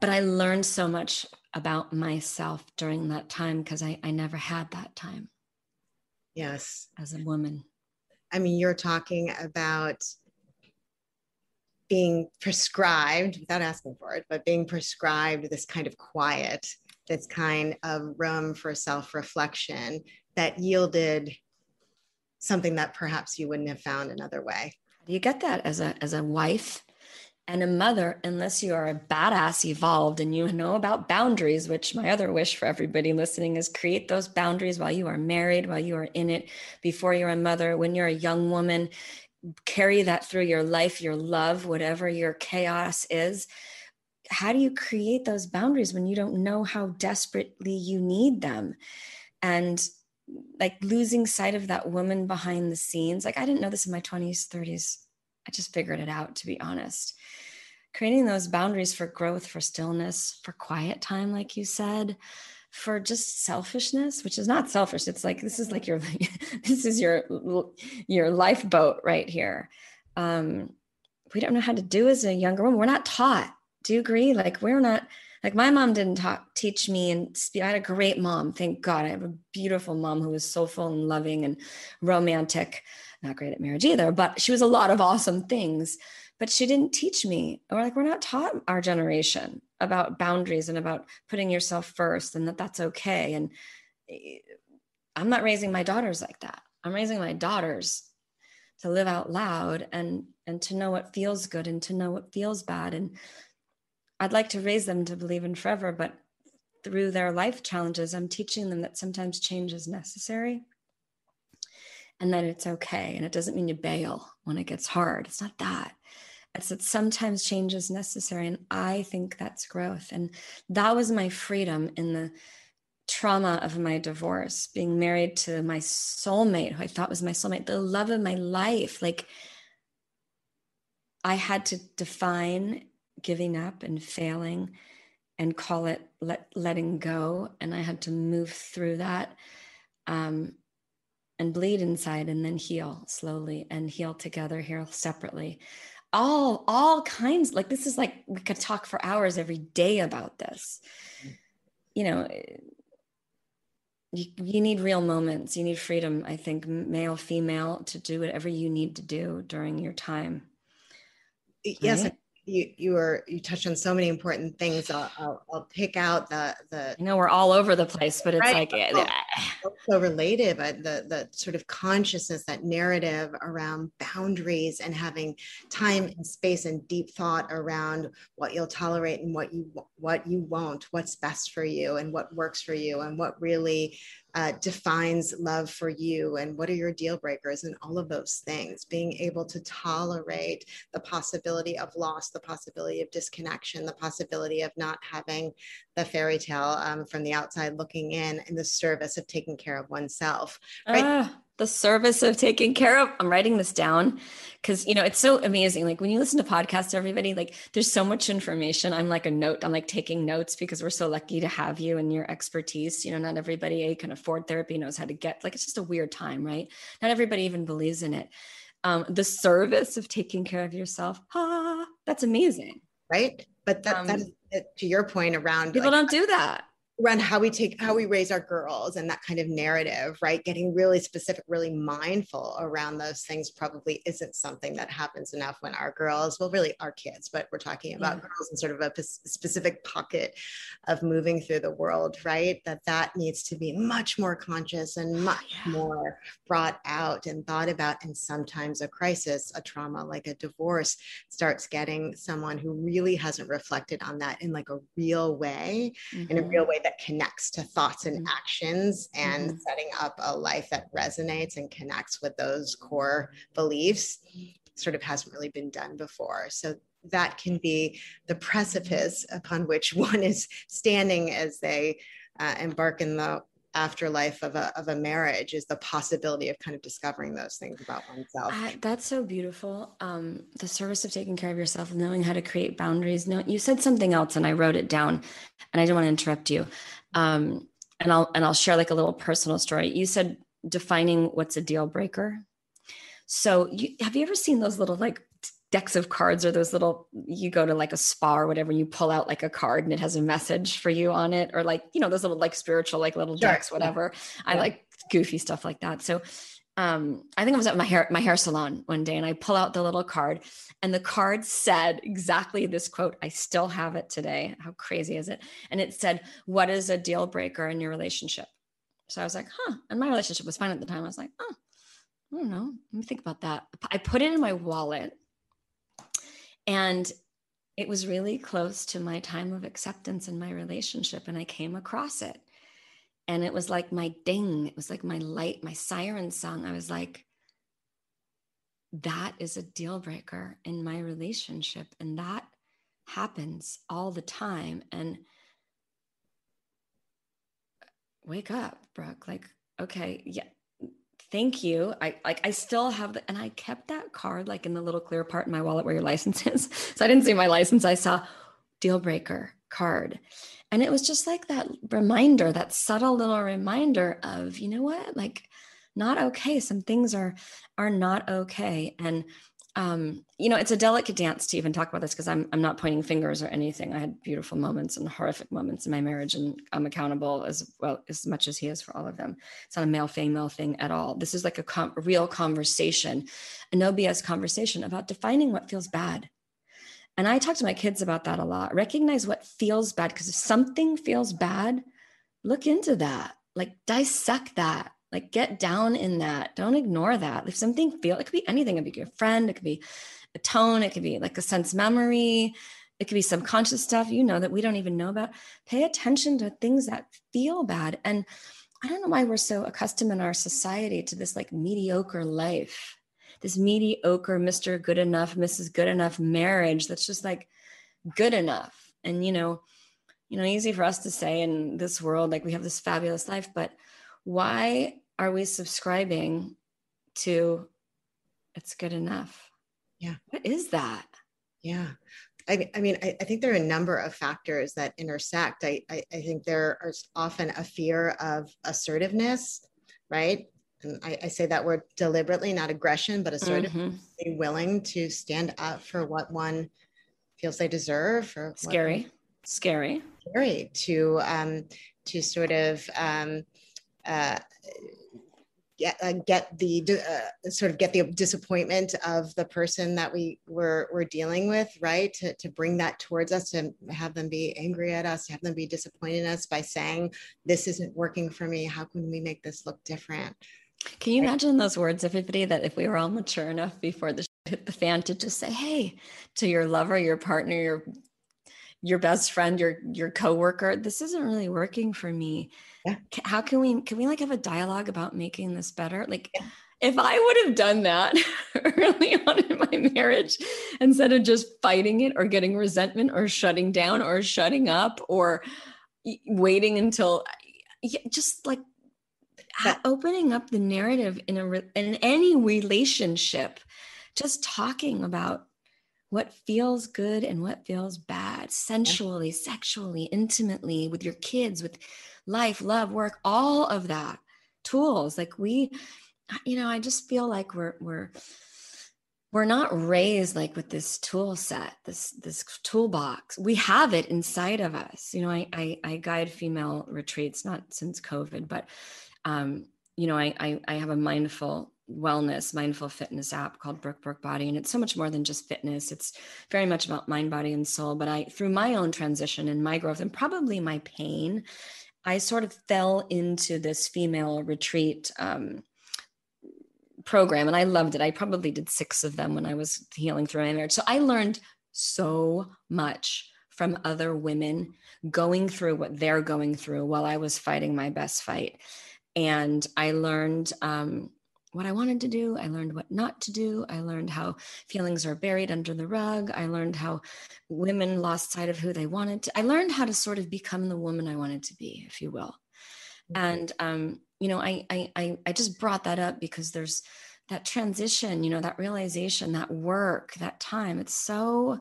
But I learned so much about myself during that time because I, I never had that time. Yes. As a woman. I mean, you're talking about being prescribed without asking for it, but being prescribed this kind of quiet, this kind of room for self reflection that yielded something that perhaps you wouldn't have found another way. How do you get that as a as a wife and a mother unless you are a badass evolved and you know about boundaries which my other wish for everybody listening is create those boundaries while you are married while you are in it before you're a mother when you're a young woman carry that through your life your love whatever your chaos is. How do you create those boundaries when you don't know how desperately you need them? And like losing sight of that woman behind the scenes like i didn't know this in my 20s 30s I just figured it out, to be honest. Creating those boundaries for growth, for stillness, for quiet time, like you said, for just selfishness, which is not selfish. It's like this is like your this is your your lifeboat right here. Um, we don't know how to do as a younger woman. We're not taught. Do you agree? Like we're not like my mom didn't talk teach me and speak. I had a great mom. Thank God. I have a beautiful mom who was soulful and loving and romantic not great at marriage either, but she was a lot of awesome things. But she didn't teach me, or like we're not taught our generation about boundaries and about putting yourself first and that that's okay. And eh, I'm not raising my daughters like that. I'm raising my daughters to live out loud and and to know what feels good and to know what feels bad. And I'd like to raise them to believe in forever, but through their life challenges, I'm teaching them that sometimes change is necessary and that it's okay. And it doesn't mean you bail when it gets hard. It's not that. It's that sometimes change is necessary. And I think that's growth. And that was my freedom in the trauma of my divorce, being married to my soulmate, who I thought was my soulmate, the love of my life. Like I had to define giving up and failing and call it let, letting go. And I had to move through that. Um, and bleed inside and then heal slowly and heal together heal separately. All all kinds like this is like we could talk for hours every day about this. You know you, you need real moments. You need freedom i think male female to do whatever you need to do during your time. Yes right? You you are you touched on so many important things. I'll, I'll, I'll pick out the the. I know we're all over the place, but it's right. like so related. But the the sort of consciousness, that narrative around boundaries and having time and space and deep thought around what you'll tolerate and what you what you won't, what's best for you and what works for you and what really uh, defines love for you and what are your deal breakers and all of those things being able to tolerate the possibility of loss the possibility of disconnection the possibility of not having the fairy tale um, from the outside looking in in the service of taking care of oneself right uh. The service of taking care of. I'm writing this down because you know it's so amazing. Like when you listen to podcasts, everybody like there's so much information. I'm like a note. I'm like taking notes because we're so lucky to have you and your expertise. You know, not everybody can afford therapy, knows how to get. Like it's just a weird time, right? Not everybody even believes in it. Um, the service of taking care of yourself. Ah, that's amazing, right? But that, um, that is to your point around people like, don't do that around how we take how we raise our girls and that kind of narrative right getting really specific really mindful around those things probably isn't something that happens enough when our girls well really our kids but we're talking about yeah. girls in sort of a p- specific pocket of moving through the world right that that needs to be much more conscious and much yeah. more brought out and thought about and sometimes a crisis a trauma like a divorce starts getting someone who really hasn't reflected on that in like a real way mm-hmm. in a real mm-hmm. way that that connects to thoughts and mm-hmm. actions and mm-hmm. setting up a life that resonates and connects with those core beliefs sort of hasn't really been done before. So that can be the precipice upon which one is standing as they uh, embark in the afterlife of a, of a marriage is the possibility of kind of discovering those things about oneself. That's so beautiful. Um, the service of taking care of yourself, knowing how to create boundaries. No, you said something else and I wrote it down and I didn't want to interrupt you. Um, and I'll, and I'll share like a little personal story. You said defining what's a deal breaker. So you, have you ever seen those little like decks of cards or those little you go to like a spa or whatever and you pull out like a card and it has a message for you on it or like you know those little like spiritual like little sure. decks whatever yeah. i like goofy stuff like that so um i think i was at my hair my hair salon one day and i pull out the little card and the card said exactly this quote i still have it today how crazy is it and it said what is a deal breaker in your relationship so i was like huh and my relationship was fine at the time i was like oh I don't know. Let me think about that. I put it in my wallet and it was really close to my time of acceptance in my relationship. And I came across it. And it was like my ding, it was like my light, my siren song. I was like, that is a deal breaker in my relationship. And that happens all the time. And wake up, Brooke. Like, okay, yeah, thank you. I like I still have the and I kept that card like in the little clear part in my wallet where your license is. So I didn't see my license. I saw deal breaker card. And it was just like that reminder, that subtle little reminder of, you know what, like not okay. Some things are are not okay. And um, you know, it's a delicate dance to even talk about this because I'm I'm not pointing fingers or anything. I had beautiful moments and horrific moments in my marriage, and I'm accountable as well as much as he is for all of them. It's not a male female thing at all. This is like a, com- real conversation, a no BS conversation about defining what feels bad. And I talk to my kids about that a lot. Recognize what feels bad because if something feels bad, look into that. Like dissect that like get down in that. Don't ignore that. If something feel it could be anything. It could be your friend, it could be a tone, it could be like a sense memory, it could be subconscious stuff, you know, that we don't even know about. Pay attention to things that feel bad. And I don't know why we're so accustomed in our society to this like mediocre life, this mediocre Mr. Good Enough, Mrs. Good Enough marriage that's just like good enough. And, you know, you know, easy for us to say in this world, like we have this fabulous life, but why are we subscribing to it's good enough? Yeah. What is that? Yeah. I, I mean, I, I, think there are a number of factors that intersect. I, I, I think there is often a fear of assertiveness, right? And I, I say that word deliberately, not aggression, but assertive, mm-hmm. being willing to stand up for what one feels they deserve. Or scary, scary, scary to um, to sort of um, uh, get uh, get the uh, sort of get the disappointment of the person that we were we're dealing with right? To, to bring that towards us to have them be angry at us to have them be disappointed in us by saying this isn't working for me. How can we make this look different? Can you imagine those words everybody that if we were all mature enough before the hit the fan to just say hey to your lover your partner your your best friend your your coworker this isn't really working for me yeah. how can we can we like have a dialogue about making this better like yeah. if i would have done that early on in my marriage instead of just fighting it or getting resentment or shutting down or shutting up or waiting until just like opening up the narrative in a in any relationship, just talking about what feels good and what feels bad, sensually, sexually, intimately, with your kids, with life, love, work, all of that tools. Like we, you know, I just feel like we're we're we're not raised like with this tool set this this toolbox. We have it inside of us. You know i i, I guide female retreats not since covid but um you know I, I i have a mindful wellness mindful fitness app called Brooke Burke Body and it's so much more than just fitness it's very much about mind body and soul but i through my own transition and my growth and probably my pain i sort of fell into this female retreat um, program and I loved it. I probably did six of them when I was healing through my marriage. So I learned so much from other women going through what they're going through while I was fighting my best fight. And I learned um, what I wanted to do. I learned what not to do. I learned how feelings are buried under the rug. I learned how women lost sight of who they wanted to. I learned how to sort of become the woman I wanted to be, if you will. Mm-hmm. And um, you know, I, I, I just brought that up because there's that transition, you know, that realization, that work, that time. It's so,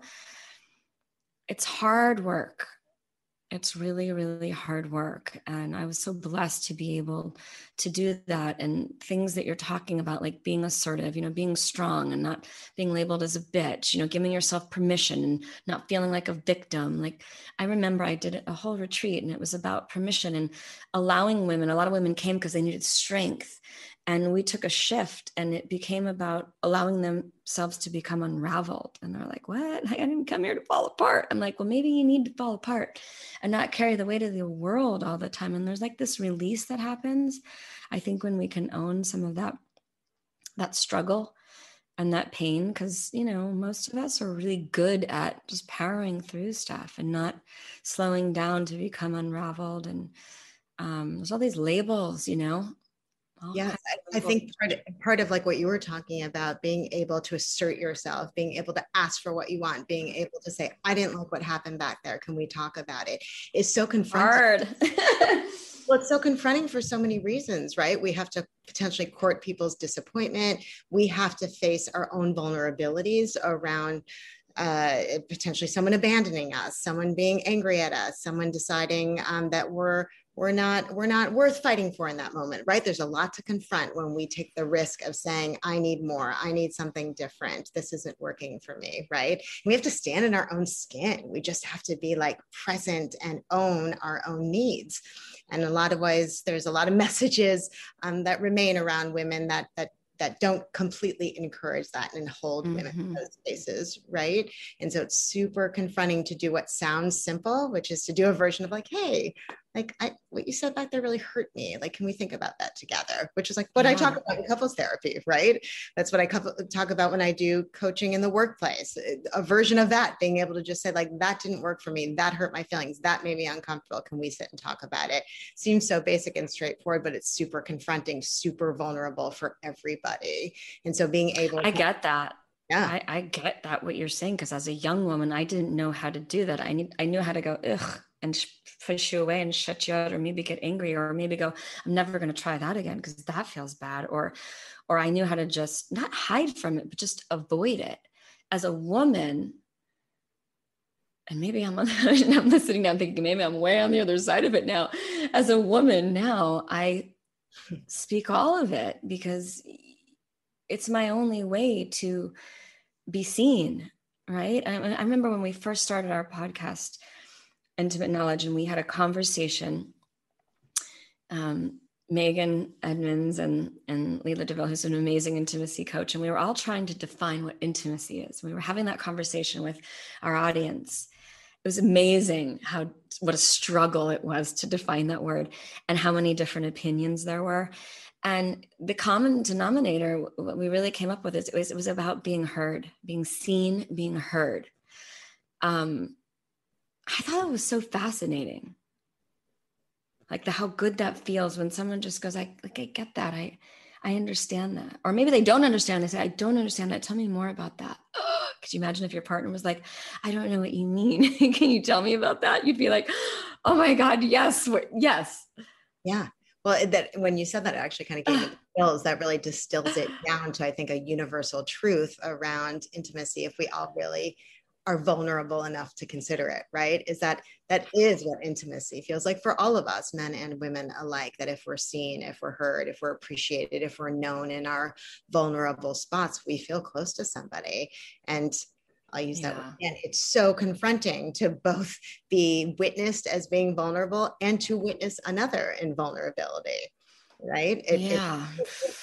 it's hard work. It's really, really hard work. And I was so blessed to be able to do that. And things that you're talking about, like being assertive, you know, being strong and not being labeled as a bitch, you know, giving yourself permission and not feeling like a victim. Like I remember I did a whole retreat and it was about permission and allowing women, a lot of women came because they needed strength and we took a shift and it became about allowing themselves to become unraveled. And they're like what? I didn't come here to fall apart. I'm like well maybe you need to fall apart and not carry the weight of the world all the time. And there's like this release that happens. I think when we can own some of that that struggle and that pain because you know most of us are really good at just powering through stuff and not slowing down to become unraveled. And um, there's all these labels you know Oh, yeah, I, I think part of, part of like what you were talking about, being able to assert yourself, being able to ask for what you want, being able to say, "I didn't like what happened back there. Can we talk about it?" Is so confronting. well, it's so confronting for so many reasons, right? We have to potentially court people's disappointment. We have to face our own vulnerabilities around uh, potentially someone abandoning us, someone being angry at us, someone deciding um, that we're we're not we're not worth fighting for in that moment right there's a lot to confront when we take the risk of saying i need more i need something different this isn't working for me right and we have to stand in our own skin we just have to be like present and own our own needs and a lot of ways there's a lot of messages um, that remain around women that that that don't completely encourage that and hold mm-hmm. women in mm-hmm. those spaces, right? And so it's super confronting to do what sounds simple, which is to do a version of like, hey, like I, what you said back there really hurt me. Like, can we think about that together? Which is like what yeah. I talk about in couples therapy, right? That's what I talk about when I do coaching in the workplace. A version of that, being able to just say like, that didn't work for me. That hurt my feelings. That made me uncomfortable. Can we sit and talk about it? Seems so basic and straightforward, but it's super confronting, super vulnerable for everybody. And so being able, to- I get that. Yeah, I, I get that what you're saying because as a young woman, I didn't know how to do that. I need, I knew how to go ugh and push you away and shut you out or maybe get angry or maybe go i'm never going to try that again because that feels bad or or i knew how to just not hide from it but just avoid it as a woman and maybe I'm, on, I'm listening now thinking maybe I'm way on the other side of it now. As a woman now, I speak all of it because it's my only way to be seen, right? I, I remember when we first started our podcast, intimate knowledge and we had a conversation um, megan edmonds and and leela deville who's an amazing intimacy coach and we were all trying to define what intimacy is. We were having that conversation with our audience. It was amazing how what a struggle it was to define that word and how many different opinions there were. And the common denominator what we really came up with is it was, it was about being heard being seen being heard. Um, I thought it was so fascinating. Like the how good that feels when someone just goes, I like I get that. I I understand that. Or maybe they don't understand. They say, I don't understand that. Tell me more about that. could you imagine if your partner was like, I don't know what you mean. Can you tell me about that? You'd be like, oh my God, yes, yes. Yeah Well, that when you said that, it actually kind of gave me chills. That really distills it down to, I think, a universal truth around intimacy. If we all really are vulnerable enough to consider it, right? Is that that is what intimacy feels like for all of us, men and women alike. That if we're seen, if we're heard, if we're appreciated, if we're known in our vulnerable spots, we feel close to somebody. And I'll use that word again. It's so confronting to both be witnessed as being vulnerable and to witness another in vulnerability, right? It, yeah. It,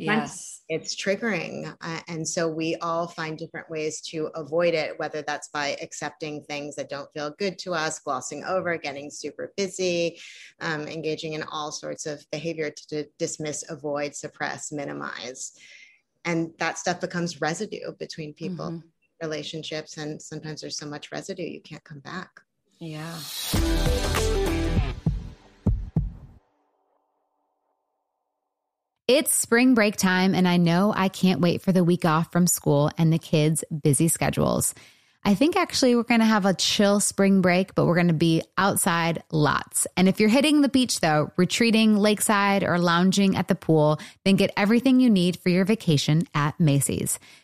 yes. It's triggering. Uh, and so we all find different ways to avoid it, whether that's by accepting things that don't feel good to us, glossing over, getting super busy, um, engaging in all sorts of behavior to dismiss, avoid, suppress, minimize. And that stuff becomes residue between people. Mm-hmm relationships and sometimes there's so much residue you can't come back yeah It's spring break time, and I know I can't wait for the week off from school and the kids' busy schedules. I think actually we're going to have a chill spring break, but we're going to be outside lots. And if you're hitting the beach though, retreating lakeside or lounging at the pool, then get everything you need for your vacation at Macy's.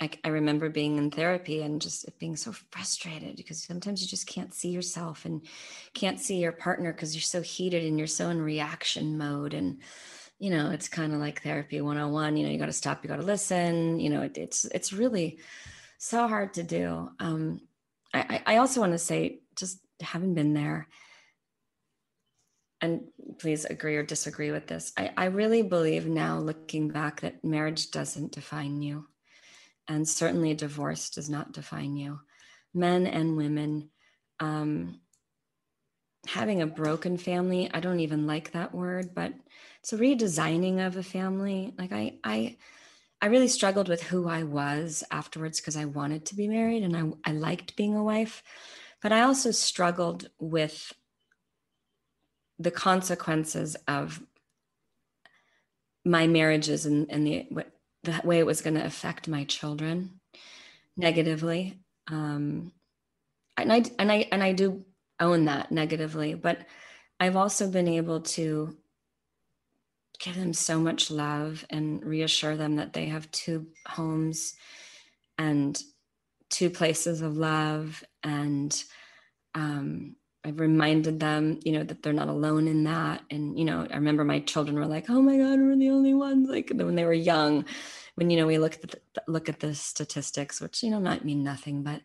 I, I, remember being in therapy and just being so frustrated because sometimes you just can't see yourself and can't see your partner because you're so heated and you're so in reaction mode. And, you know, it's kind of like therapy 101, you know, you got to stop, you got to listen, you know, it, it's, it's really so hard to do. Um, I, I also want to say, just having been there, and please agree or disagree with this. I, I really believe now, looking back, that marriage doesn't define you. And certainly divorce does not define you. Men and women, um, having a broken family, I don't even like that word, but it's a redesigning of a family. Like I, I, I really struggled with who I was afterwards because I wanted to be married and I, I liked being a wife. But I also struggled with the consequences of my marriages and, and the, the way it was going to affect my children negatively. Um, and I, and I, and I do own that negatively, but I've also been able to give them so much love and reassure them that they have two homes and two places of love and um, I've reminded them, you know, that they're not alone in that. And, you know, I remember my children were like, oh my God, we're the only ones. Like when they were young, when, you know, we look at the, look at the statistics, which, you know, might mean nothing, but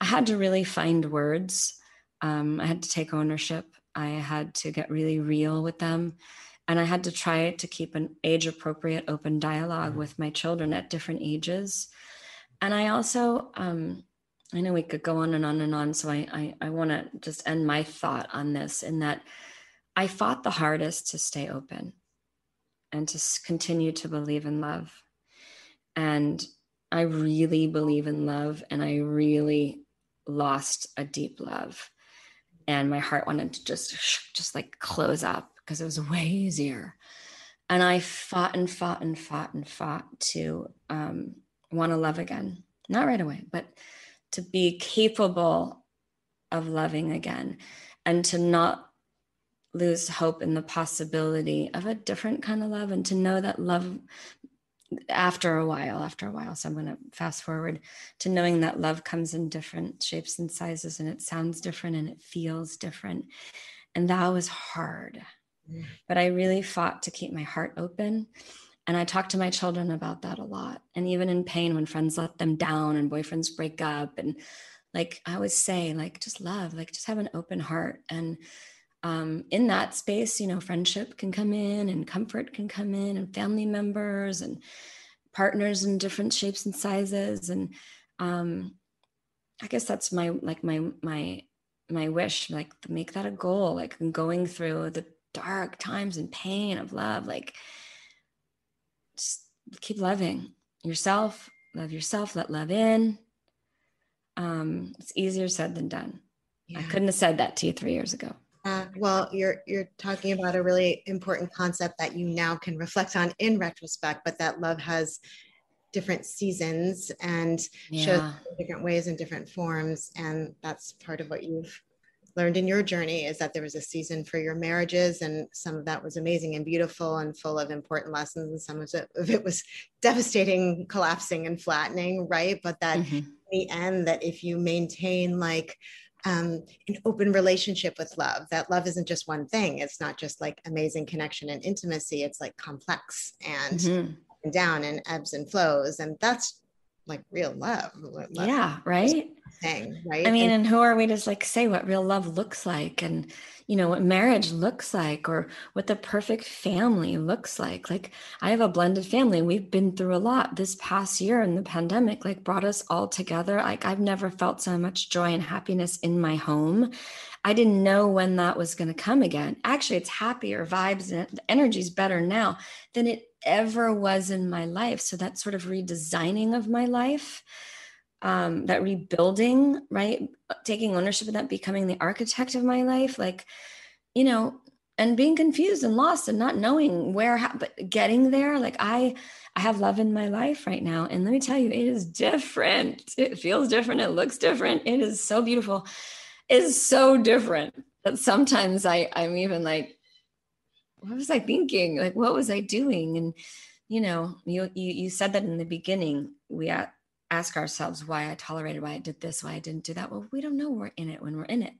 I had to really find words. Um, I had to take ownership. I had to get really real with them and i had to try to keep an age appropriate open dialogue mm-hmm. with my children at different ages and i also um, i know we could go on and on and on so i i, I want to just end my thought on this in that i fought the hardest to stay open and to continue to believe in love and i really believe in love and i really lost a deep love and my heart wanted to just just like close up because it was way easier. And I fought and fought and fought and fought to um, want to love again. Not right away, but to be capable of loving again and to not lose hope in the possibility of a different kind of love and to know that love after a while after a while so i'm going to fast forward to knowing that love comes in different shapes and sizes and it sounds different and it feels different and that was hard mm. but I really fought to keep my heart open. And I talk to my children about that a lot. And even in pain, when friends let them down and boyfriends break up, and like I always say, like just love, like just have an open heart. And um, in that space, you know, friendship can come in and comfort can come in, and family members and partners in different shapes and sizes. And um, I guess that's my like my my my wish, like make that a goal, like going through the dark times and pain of love like keep loving yourself love yourself let love in um it's easier said than done yeah. i couldn't have said that to you three years ago uh, well you're you're talking about a really important concept that you now can reflect on in retrospect but that love has different seasons and yeah. shows different ways and different forms and that's part of what you've learned in your journey is that there was a season for your marriages and some of that was amazing and beautiful and full of important lessons and some of it, of it was devastating collapsing and flattening right but that mm-hmm. in the end that if you maintain like um, an open relationship with love that love isn't just one thing it's not just like amazing connection and intimacy it's like complex and mm-hmm. down and ebbs and flows and that's like real love. love yeah, right. Thing, right. I mean, and, and who are we to like say what real love looks like and you know what marriage looks like or what the perfect family looks like. Like I have a blended family. We've been through a lot this past year and the pandemic like brought us all together. Like I've never felt so much joy and happiness in my home. I didn't know when that was going to come again. Actually, it's happier vibes and the energy's better now than it ever was in my life. So that sort of redesigning of my life, um, that rebuilding, right? Taking ownership of that, becoming the architect of my life, like, you know, and being confused and lost and not knowing where, how, but getting there. Like I, I have love in my life right now. And let me tell you, it is different. It feels different. It looks different. It is so beautiful. It is so different that sometimes I, I'm even like, what was I thinking? Like, what was I doing? And, you know, you, you, you said that in the beginning, we ask ourselves why I tolerated, why I did this, why I didn't do that. Well, we don't know we're in it when we're in it.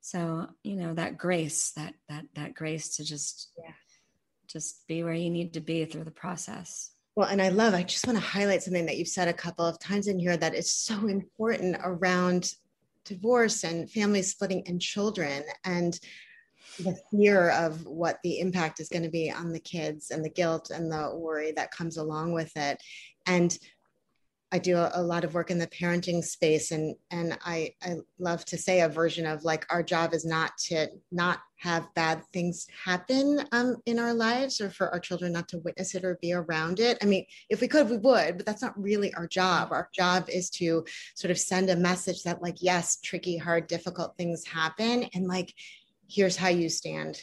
So, you know, that grace, that, that, that grace to just, yeah. just be where you need to be through the process. Well, and I love, I just want to highlight something that you've said a couple of times in here that is so important around divorce and family splitting and children. And the fear of what the impact is going to be on the kids and the guilt and the worry that comes along with it and I do a, lot of work in the parenting space, and and I I love to say a version of like our job is not to not have bad things happen um, in our lives, or for our children not to witness it or be around it. I mean, if we could, we would, but that's not really our job. Our job is to sort of send a message that like yes, tricky, hard, difficult things happen, and like here's how you stand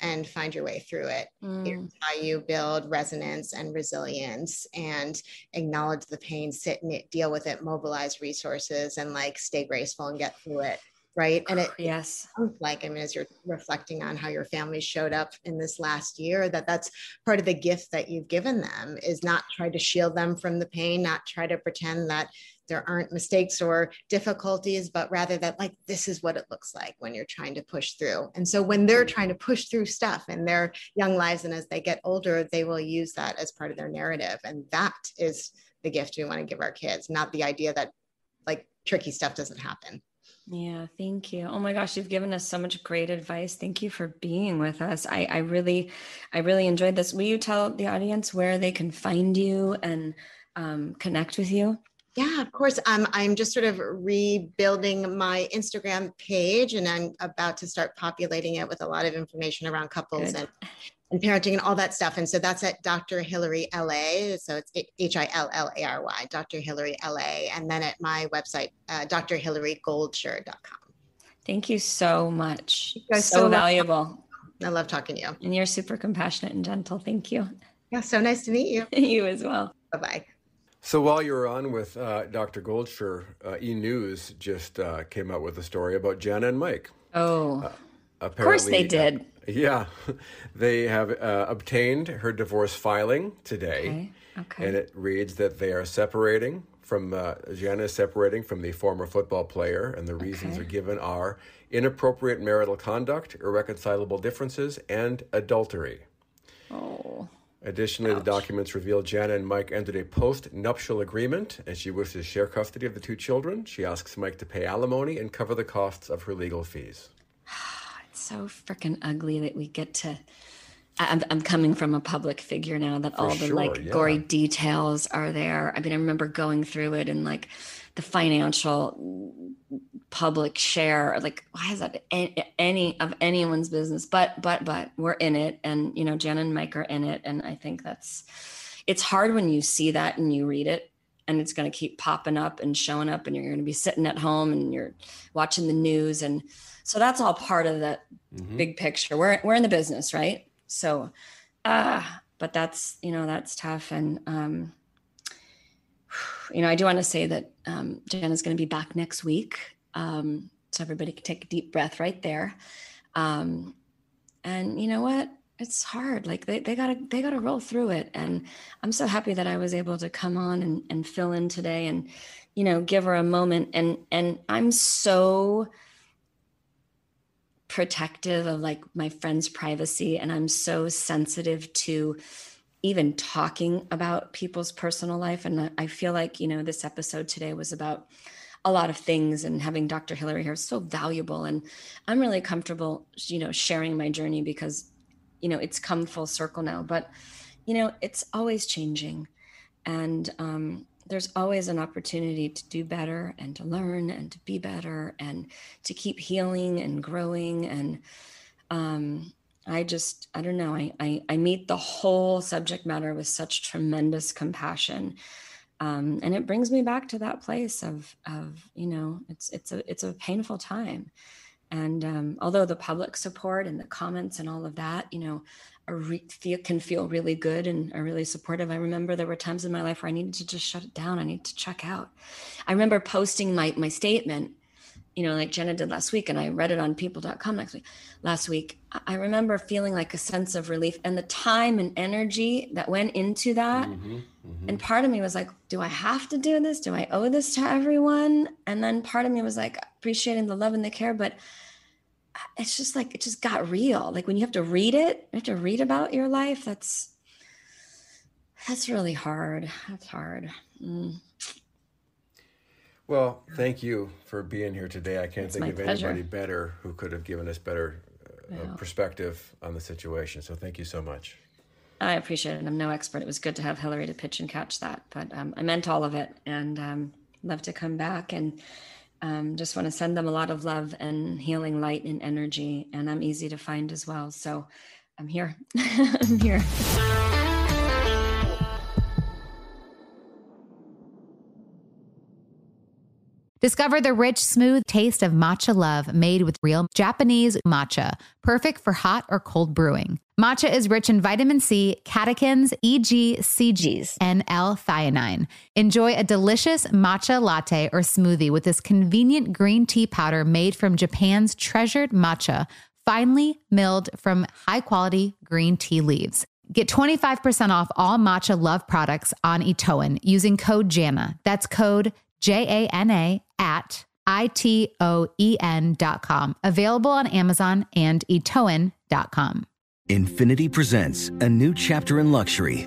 and find your way through it. Mm. Here's how you build resonance and resilience and acknowledge the pain, sit in it, deal with it, mobilize resources, and like stay graceful and get through it. Right. And it yes like I mean, as you're reflecting on how your family showed up in this last year, that that's part of the gift that you've given them is not try to shield them from the pain, not try to pretend that there aren't mistakes or difficulties, but rather that like this is what it looks like when you're trying to push through. And so when they're trying to push through stuff in their young lives and as they get older, they will use that as part of their narrative. And that is the gift we want to give our kids, not the idea that like tricky stuff doesn't happen. Yeah, thank you. Oh my gosh, you've given us so much great advice. Thank you for being with us. I, I really, I really enjoyed this. Will you tell the audience where they can find you and um, connect with you? Yeah, of course. Um, I'm just sort of rebuilding my Instagram page and I'm about to start populating it with a lot of information around couples and, and parenting and all that stuff. And so that's at Dr. Hillary LA. So it's H I L L A R Y, Dr. Hillary LA. And then at my website, uh, drhillarygoldsher.com. Thank you so much. You so, so valuable. I love talking to you. And you're super compassionate and gentle. Thank you. Yeah, so nice to meet you. you as well. Bye bye. So while you were on with uh, Dr. Goldsher, uh, E News just uh, came out with a story about Jana and Mike. Oh, uh, of course they did. yeah, they have uh, obtained her divorce filing today, okay. Okay. and it reads that they are separating from uh, Jana is separating from the former football player, and the reasons okay. are given are inappropriate marital conduct, irreconcilable differences, and adultery. Oh. Additionally, Ouch. the documents reveal Jana and Mike entered a post nuptial agreement and she wishes to share custody of the two children. She asks Mike to pay alimony and cover the costs of her legal fees. it's so freaking ugly that we get to. I'm, I'm coming from a public figure now that For all the sure, like yeah. gory details are there. I mean, I remember going through it and like the financial public share like why is that any of anyone's business but but but we're in it and you know jen and mike are in it and i think that's it's hard when you see that and you read it and it's going to keep popping up and showing up and you're going to be sitting at home and you're watching the news and so that's all part of that mm-hmm. big picture we're, we're in the business right so uh but that's you know that's tough and um you know, I do want to say that um, jen is going to be back next week. Um, so everybody can take a deep breath right there. Um, and you know what? It's hard. Like they, they gotta, they gotta roll through it. And I'm so happy that I was able to come on and, and fill in today and, you know, give her a moment. And, and I'm so protective of like my friend's privacy. And I'm so sensitive to, even talking about people's personal life. And I feel like, you know, this episode today was about a lot of things and having Dr. Hillary here is so valuable. And I'm really comfortable, you know, sharing my journey because, you know, it's come full circle now. But, you know, it's always changing. And um, there's always an opportunity to do better and to learn and to be better and to keep healing and growing. And, um, I just, I don't know. I, I, I meet the whole subject matter with such tremendous compassion. Um, and it brings me back to that place of, of, you know, it's, it's a, it's a painful time. And um, although the public support and the comments and all of that, you know, re- feel, can feel really good and are really supportive. I remember there were times in my life where I needed to just shut it down. I need to check out. I remember posting my, my statement you know, like Jana did last week, and I read it on people.com next week. Last week, I remember feeling like a sense of relief and the time and energy that went into that. Mm-hmm, mm-hmm. And part of me was like, do I have to do this? Do I owe this to everyone? And then part of me was like, appreciating the love and the care. But it's just like, it just got real. Like when you have to read it, you have to read about your life. That's, that's really hard. That's hard. Mm. Well, thank you for being here today. I can't it's think of pleasure. anybody better who could have given us better uh, perspective on the situation. So thank you so much. I appreciate it. I'm no expert. It was good to have Hillary to pitch and catch that, but um, I meant all of it, and um, love to come back and um, just want to send them a lot of love and healing light and energy. And I'm easy to find as well. So I'm here. I'm here. Discover the rich, smooth taste of matcha love made with real Japanese matcha, perfect for hot or cold brewing. Matcha is rich in vitamin C, catechins, EG, CGs, and L-theanine. Enjoy a delicious matcha latte or smoothie with this convenient green tea powder made from Japan's treasured matcha, finely milled from high-quality green tea leaves. Get 25% off all matcha love products on Itoen using code JANA. That's code J A N A at I T O E N dot com. Available on Amazon and dot com. Infiniti presents a new chapter in luxury,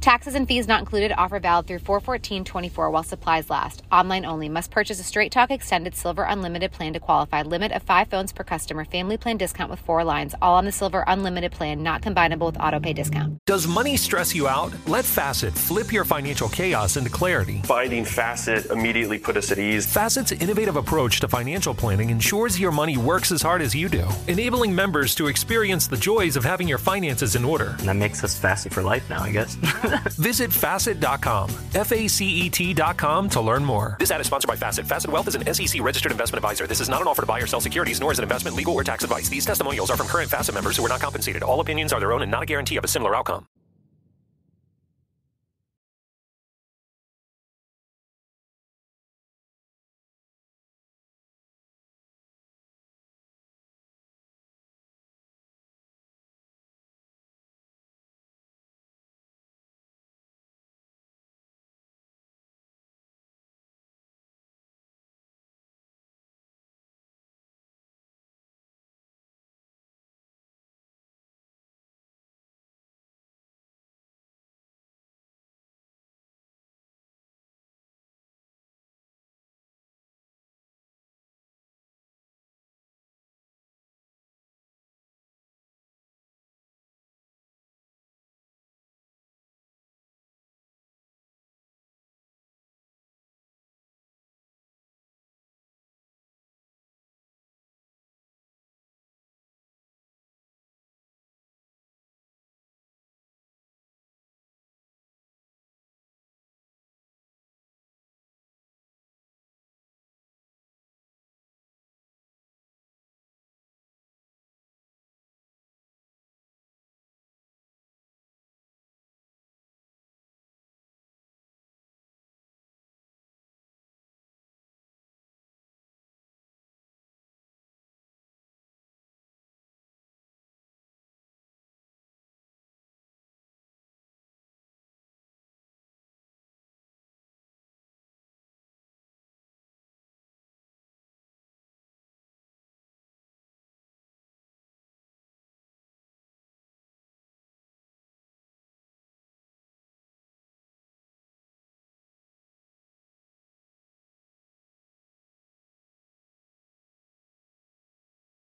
Taxes and fees not included. Offer valid through 41424 while supplies last. Online only. Must purchase a Straight Talk Extended Silver Unlimited plan to qualify. Limit of five phones per customer. Family plan discount with four lines. All on the Silver Unlimited plan. Not combinable with auto pay discount. Does money stress you out? Let Facet flip your financial chaos into clarity. Finding Facet immediately put us at ease. Facet's innovative approach to financial planning ensures your money works as hard as you do, enabling members to experience the joys of having your finances in order. And that makes us Facet for life now, I guess. Visit facet.com, F A C E T.com to learn more. This ad is sponsored by Facet. Facet Wealth is an SEC registered investment advisor. This is not an offer to buy or sell securities, nor is it investment, legal, or tax advice. These testimonials are from current Facet members who are not compensated. All opinions are their own and not a guarantee of a similar outcome.